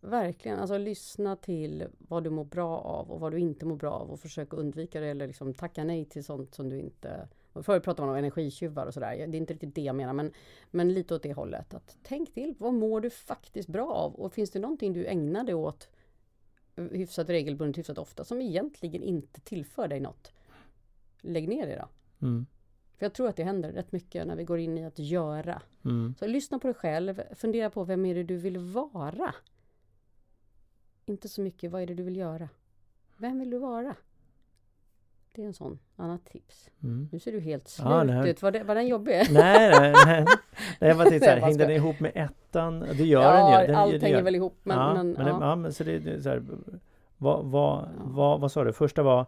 S3: Verkligen, alltså lyssna till vad du mår bra av och vad du inte mår bra av och försöka undvika det eller liksom tacka nej till sånt som du inte... Förut pratade man om energitjuvar och sådär. Det är inte riktigt det jag menar men, men lite åt det hållet. Att tänk till, vad mår du faktiskt bra av? Och finns det någonting du ägnar dig åt hyfsat regelbundet, hyfsat ofta som egentligen inte tillför dig något? Lägg ner det då.
S1: Mm.
S3: För jag tror att det händer rätt mycket när vi går in i att göra.
S1: Mm.
S3: Så lyssna på dig själv, fundera på vem är det du vill vara? Inte så mycket vad är det du vill göra? Vem vill du vara? Det är en sån annat tips.
S1: Mm.
S3: Nu ser du helt slut
S1: här-
S3: ut. Var, det, var den jobbig? *laughs*
S1: Nej, nej, nej. *laughs* nej jag bara tänkte så här, hängde den ihop med ettan? Det gör
S3: ja,
S1: den ju. Den,
S3: allt hänger
S1: gör-
S3: väl ihop. Men,
S1: ja,
S3: men,
S1: men,
S3: ja.
S1: det, ja, men så det, det är så här, vad, vad,
S3: Ja.
S1: vad, vad sa du? Första var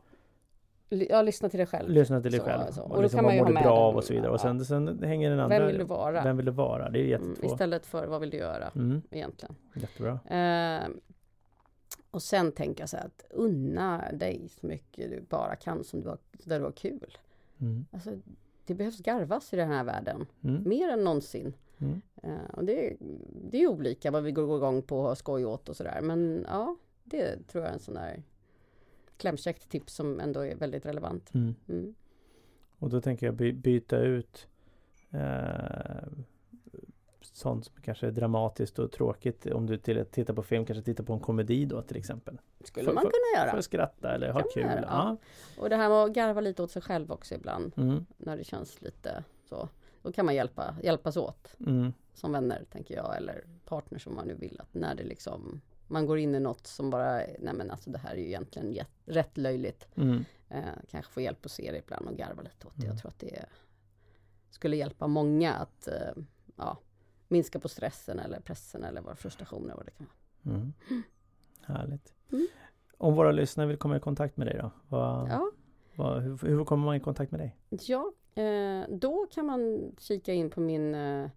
S3: ja, lyssna till dig själv.
S1: lyssna till dig
S3: Så,
S1: själv.
S3: så. Och
S1: Och,
S3: då
S1: liksom,
S3: kan man ju
S1: mår
S3: ha
S1: du
S3: med
S1: bra av och så vidare. Och sen,
S3: ja.
S1: sen hänger den andra.
S3: Vem vill du vara?
S1: Vem vill du vara? Det är
S3: Mm,
S1: jättefå.
S3: istället för vad vill du göra
S1: Mm,
S3: egentligen?
S1: jättebra.
S3: Eh, och sen tänka så här att unna dig så mycket du bara kan som du har, där du har kul.
S1: Mm,
S3: Alltså, det behövs garvas i den här världen.
S1: mm,
S3: Mer än någonsin.
S1: mm.
S3: Eh, och det, det är olika vad vi går igång på och har skoj åt och sådär. Men ja, det tror jag är en sån där klämkäckt tips som ändå är väldigt relevant.
S1: Mm.
S3: Mm.
S1: Och då tänker jag by, byta ut eh, sånt som kanske är dramatiskt och tråkigt. Om du till, tittar på film, kanske tittar på en komedi då till exempel.
S3: Skulle
S1: För-
S3: man
S1: för-
S3: kunna
S1: För
S3: göra.
S1: att skratta eller ha kul.
S3: göra,
S1: Ja.
S3: Och det här med att garva lite åt sig själv också ibland.
S1: Mm,
S3: När det känns lite så. Då kan man hjälpa, hjälpas åt.
S1: mm,
S3: Som vänner tänker jag. Eller partners om man nu vill. Att när det liksom man går in i något som bara, nej men alltså det här är ju egentligen jät- rätt löjligt.
S1: mm.
S3: Eh, kanske få hjälp att se det ibland och garva lite åt det.
S1: Mm.
S3: Jag tror att det skulle hjälpa många att eh, ja, minska på stressen eller pressen eller vad frustrationen eller vad det kan vara.
S1: Mm. Härligt.
S3: Mm.
S1: Om våra lyssnare vill komma i kontakt med dig då? Vad,
S3: Ja,
S1: vad, hur, hur kommer man i kontakt med dig?
S3: ja eh, då kan man kika in på min eh,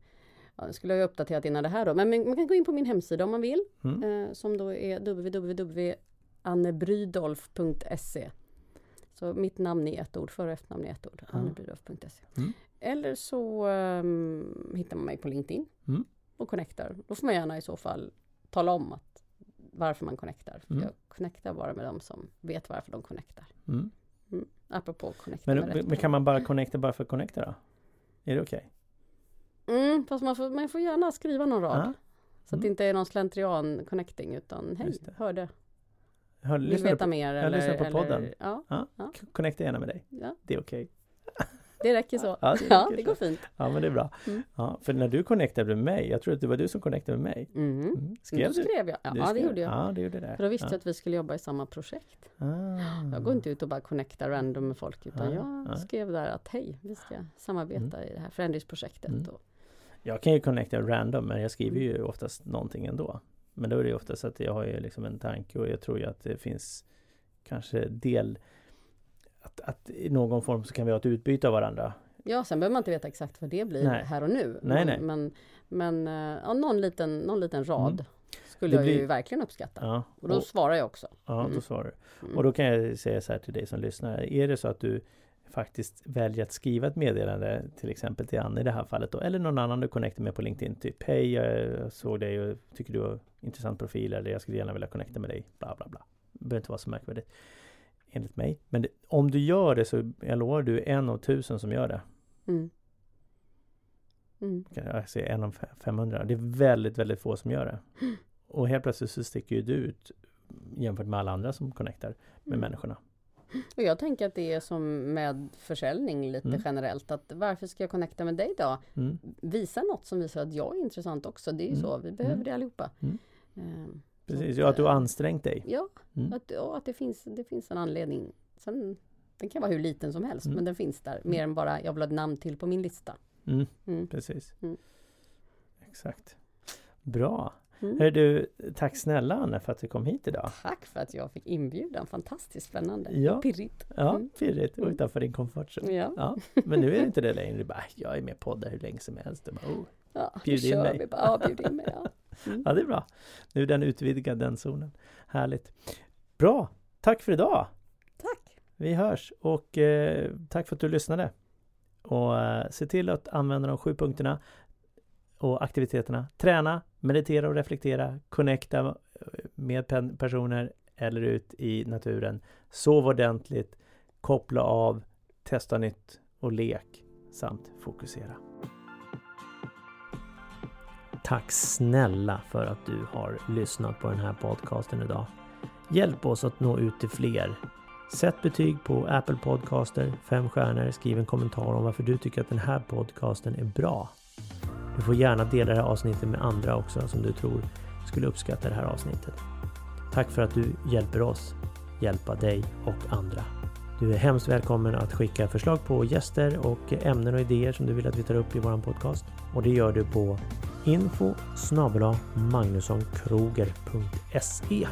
S3: Ja, skulle jag uppdaterat innan det här då, men man kan gå in på min hemsida om man vill.
S1: Mm.
S3: Eh, som då är www.annebrydolf.se Så mitt namn är ett ord, för och efternamn är ett ord.
S1: Ja.
S3: annebrydolf.se
S1: Mm.
S3: Eller så ehm, hittar man mig på LinkedIn
S1: Mm.
S3: och connectar. Då får man gärna i så fall tala om att, varför man connectar.
S1: Mm.
S3: Jag connectar bara med de som vet varför de connectar.
S1: Mm.
S3: Mm. Apropå connecta
S1: Men, men kan man bara connecta bara för att connecta då? Är det okej?
S3: Mm, fast man får, man får gärna skriva någon rad.
S1: Ja.
S3: Så att det
S1: Mm.
S3: inte är någon slentrian connecting utan hej,
S1: det.
S3: hörde,
S1: Hör,
S3: vill veta
S1: på,
S3: mer.
S1: jag
S3: eller,
S1: lyssnar på
S3: eller,
S1: podden.
S3: Ja,
S1: K- Connecta gärna med dig.
S3: ja,
S1: Det är okej.
S3: Det räcker så.
S1: Ja,
S3: Ja,
S1: räcker
S3: det går fint.
S1: Ja men det är bra.
S3: Mm.
S1: Ja, för när du connectade med mig, jag tror att det var du som connectade med mig.
S3: Mm.
S1: Mm. Skrev du?
S3: skrev jag. Ja,
S1: Du
S3: det
S1: skrev?
S3: gjorde jag.
S1: Ja, det gjorde det.
S3: För då visste
S1: ja.
S3: jag att vi skulle jobba i samma projekt.
S1: Ah.
S3: Jag går inte ut och bara connectar random med folk utan
S1: Nej,
S3: jag
S1: nej.
S3: skrev där att hej, vi ska samarbeta i det här förändringsprojektet.
S1: Mm.
S3: Och,
S1: Jag kan ju connecta random men jag skriver ju oftast någonting ändå. Men då är det ju ofta så att jag har ju liksom en tanke och jag tror ju att det finns kanske del att, att i någon form så kan vi ha ett utbyte av varandra.
S3: Ja, sen behöver man inte veta exakt vad det blir
S1: Nej.
S3: här och nu.
S1: Nej,
S3: men,
S1: nej.
S3: men, men eh, ja, någon, liten, någon liten rad
S1: Mm.
S3: skulle
S1: Det
S3: jag ju verkligen uppskatta.
S1: Ja,
S3: Och då
S1: och,
S3: svarar jag också.
S1: ja då
S3: Mm.
S1: svarar du.
S3: Mm.
S1: Och då kan jag säga så här till dig som lyssnar. Är det så att du faktiskt väljer att skriva ett meddelande till exempel till Anne i det här fallet då, eller någon annan du connectar med på LinkedIn. Typ Hej, jag såg dig och tycker du har intressant profil eller jag skulle gärna vilja connecta med dig. Bla bla bla. Det behöver inte vara så märkvärdigt enligt mig. Men det, om du gör det så jag lovar du är en av tusen som gör det.
S3: Mm. Mm.
S1: Kan Jag säger en av 500. Det är väldigt, väldigt få som gör det. *gasps* Och helt plötsligt så sticker ju du ut jämfört med alla andra som connectar med
S3: Mm.
S1: människorna.
S3: Och jag tänker att det är som med försäljning lite
S1: Mm.
S3: generellt. Att varför ska jag connecta med dig då?
S1: Mm.
S3: Visa något som visar att jag är intressant också. Det är ju
S1: Mm.
S3: så, vi behöver
S1: Mm.
S3: det allihopa.
S1: Mm. Precis, ja, att du har ansträngt dig.
S3: Ja,
S1: Mm.
S3: att, ja, att det, finns, det finns en anledning. Sen, den kan vara hur liten som helst,
S1: Mm.
S3: men den finns där. Mer än bara, jag vill ha ett namn till på min lista.
S1: Mm,
S3: Mm.
S1: precis.
S3: Mm.
S1: Exakt. Bra.
S3: Mm.
S1: Hör du, tack snälla Anne för att du kom hit idag.
S3: Tack för att jag fick inbjudan. Fantastiskt spännande.
S1: Ja.
S3: Pirrigt.
S1: Ja,
S3: Mm.
S1: pirrigt och
S3: Mm.
S1: utanför din comfort zone.
S3: Ja,
S1: Ja, men nu är det inte det längre. Du bara, "Äh, jag är med på poddar hur länge som helst. Du bara, oh.
S3: Ja
S1: Bjud in mig.
S3: vi bara. Ja, bjud in mig. Ja. *laughs*
S1: Ja, det är bra. Nu är den utvidgad, den zonen. Härligt. Bra. Tack för idag.
S3: Tack.
S1: Vi hörs och eh, tack för att du lyssnade. Och eh, se till att använda de sju punkterna och aktiviteterna. Träna, meditera och reflektera, connecta eh, med personer eller ut i naturen. Sov ordentligt, koppla av, testa nytt och lek samt fokusera. Tack snälla för att du har lyssnat på den här podcasten idag. Hjälp oss att nå ut till fler. Sätt betyg på Apple Podcaster, fem stjärnor, skriv en kommentar om varför du tycker att den här podcasten är bra. Du får gärna dela det här avsnittet med andra också som du tror skulle uppskatta det här avsnittet. Tack för att du hjälper oss hjälpa dig och andra. Du är hemskt välkommen att skicka förslag på gäster och ämnen och idéer som du vill att vi tar upp i vår podcast. Och det gör du på info magnussonkroger.se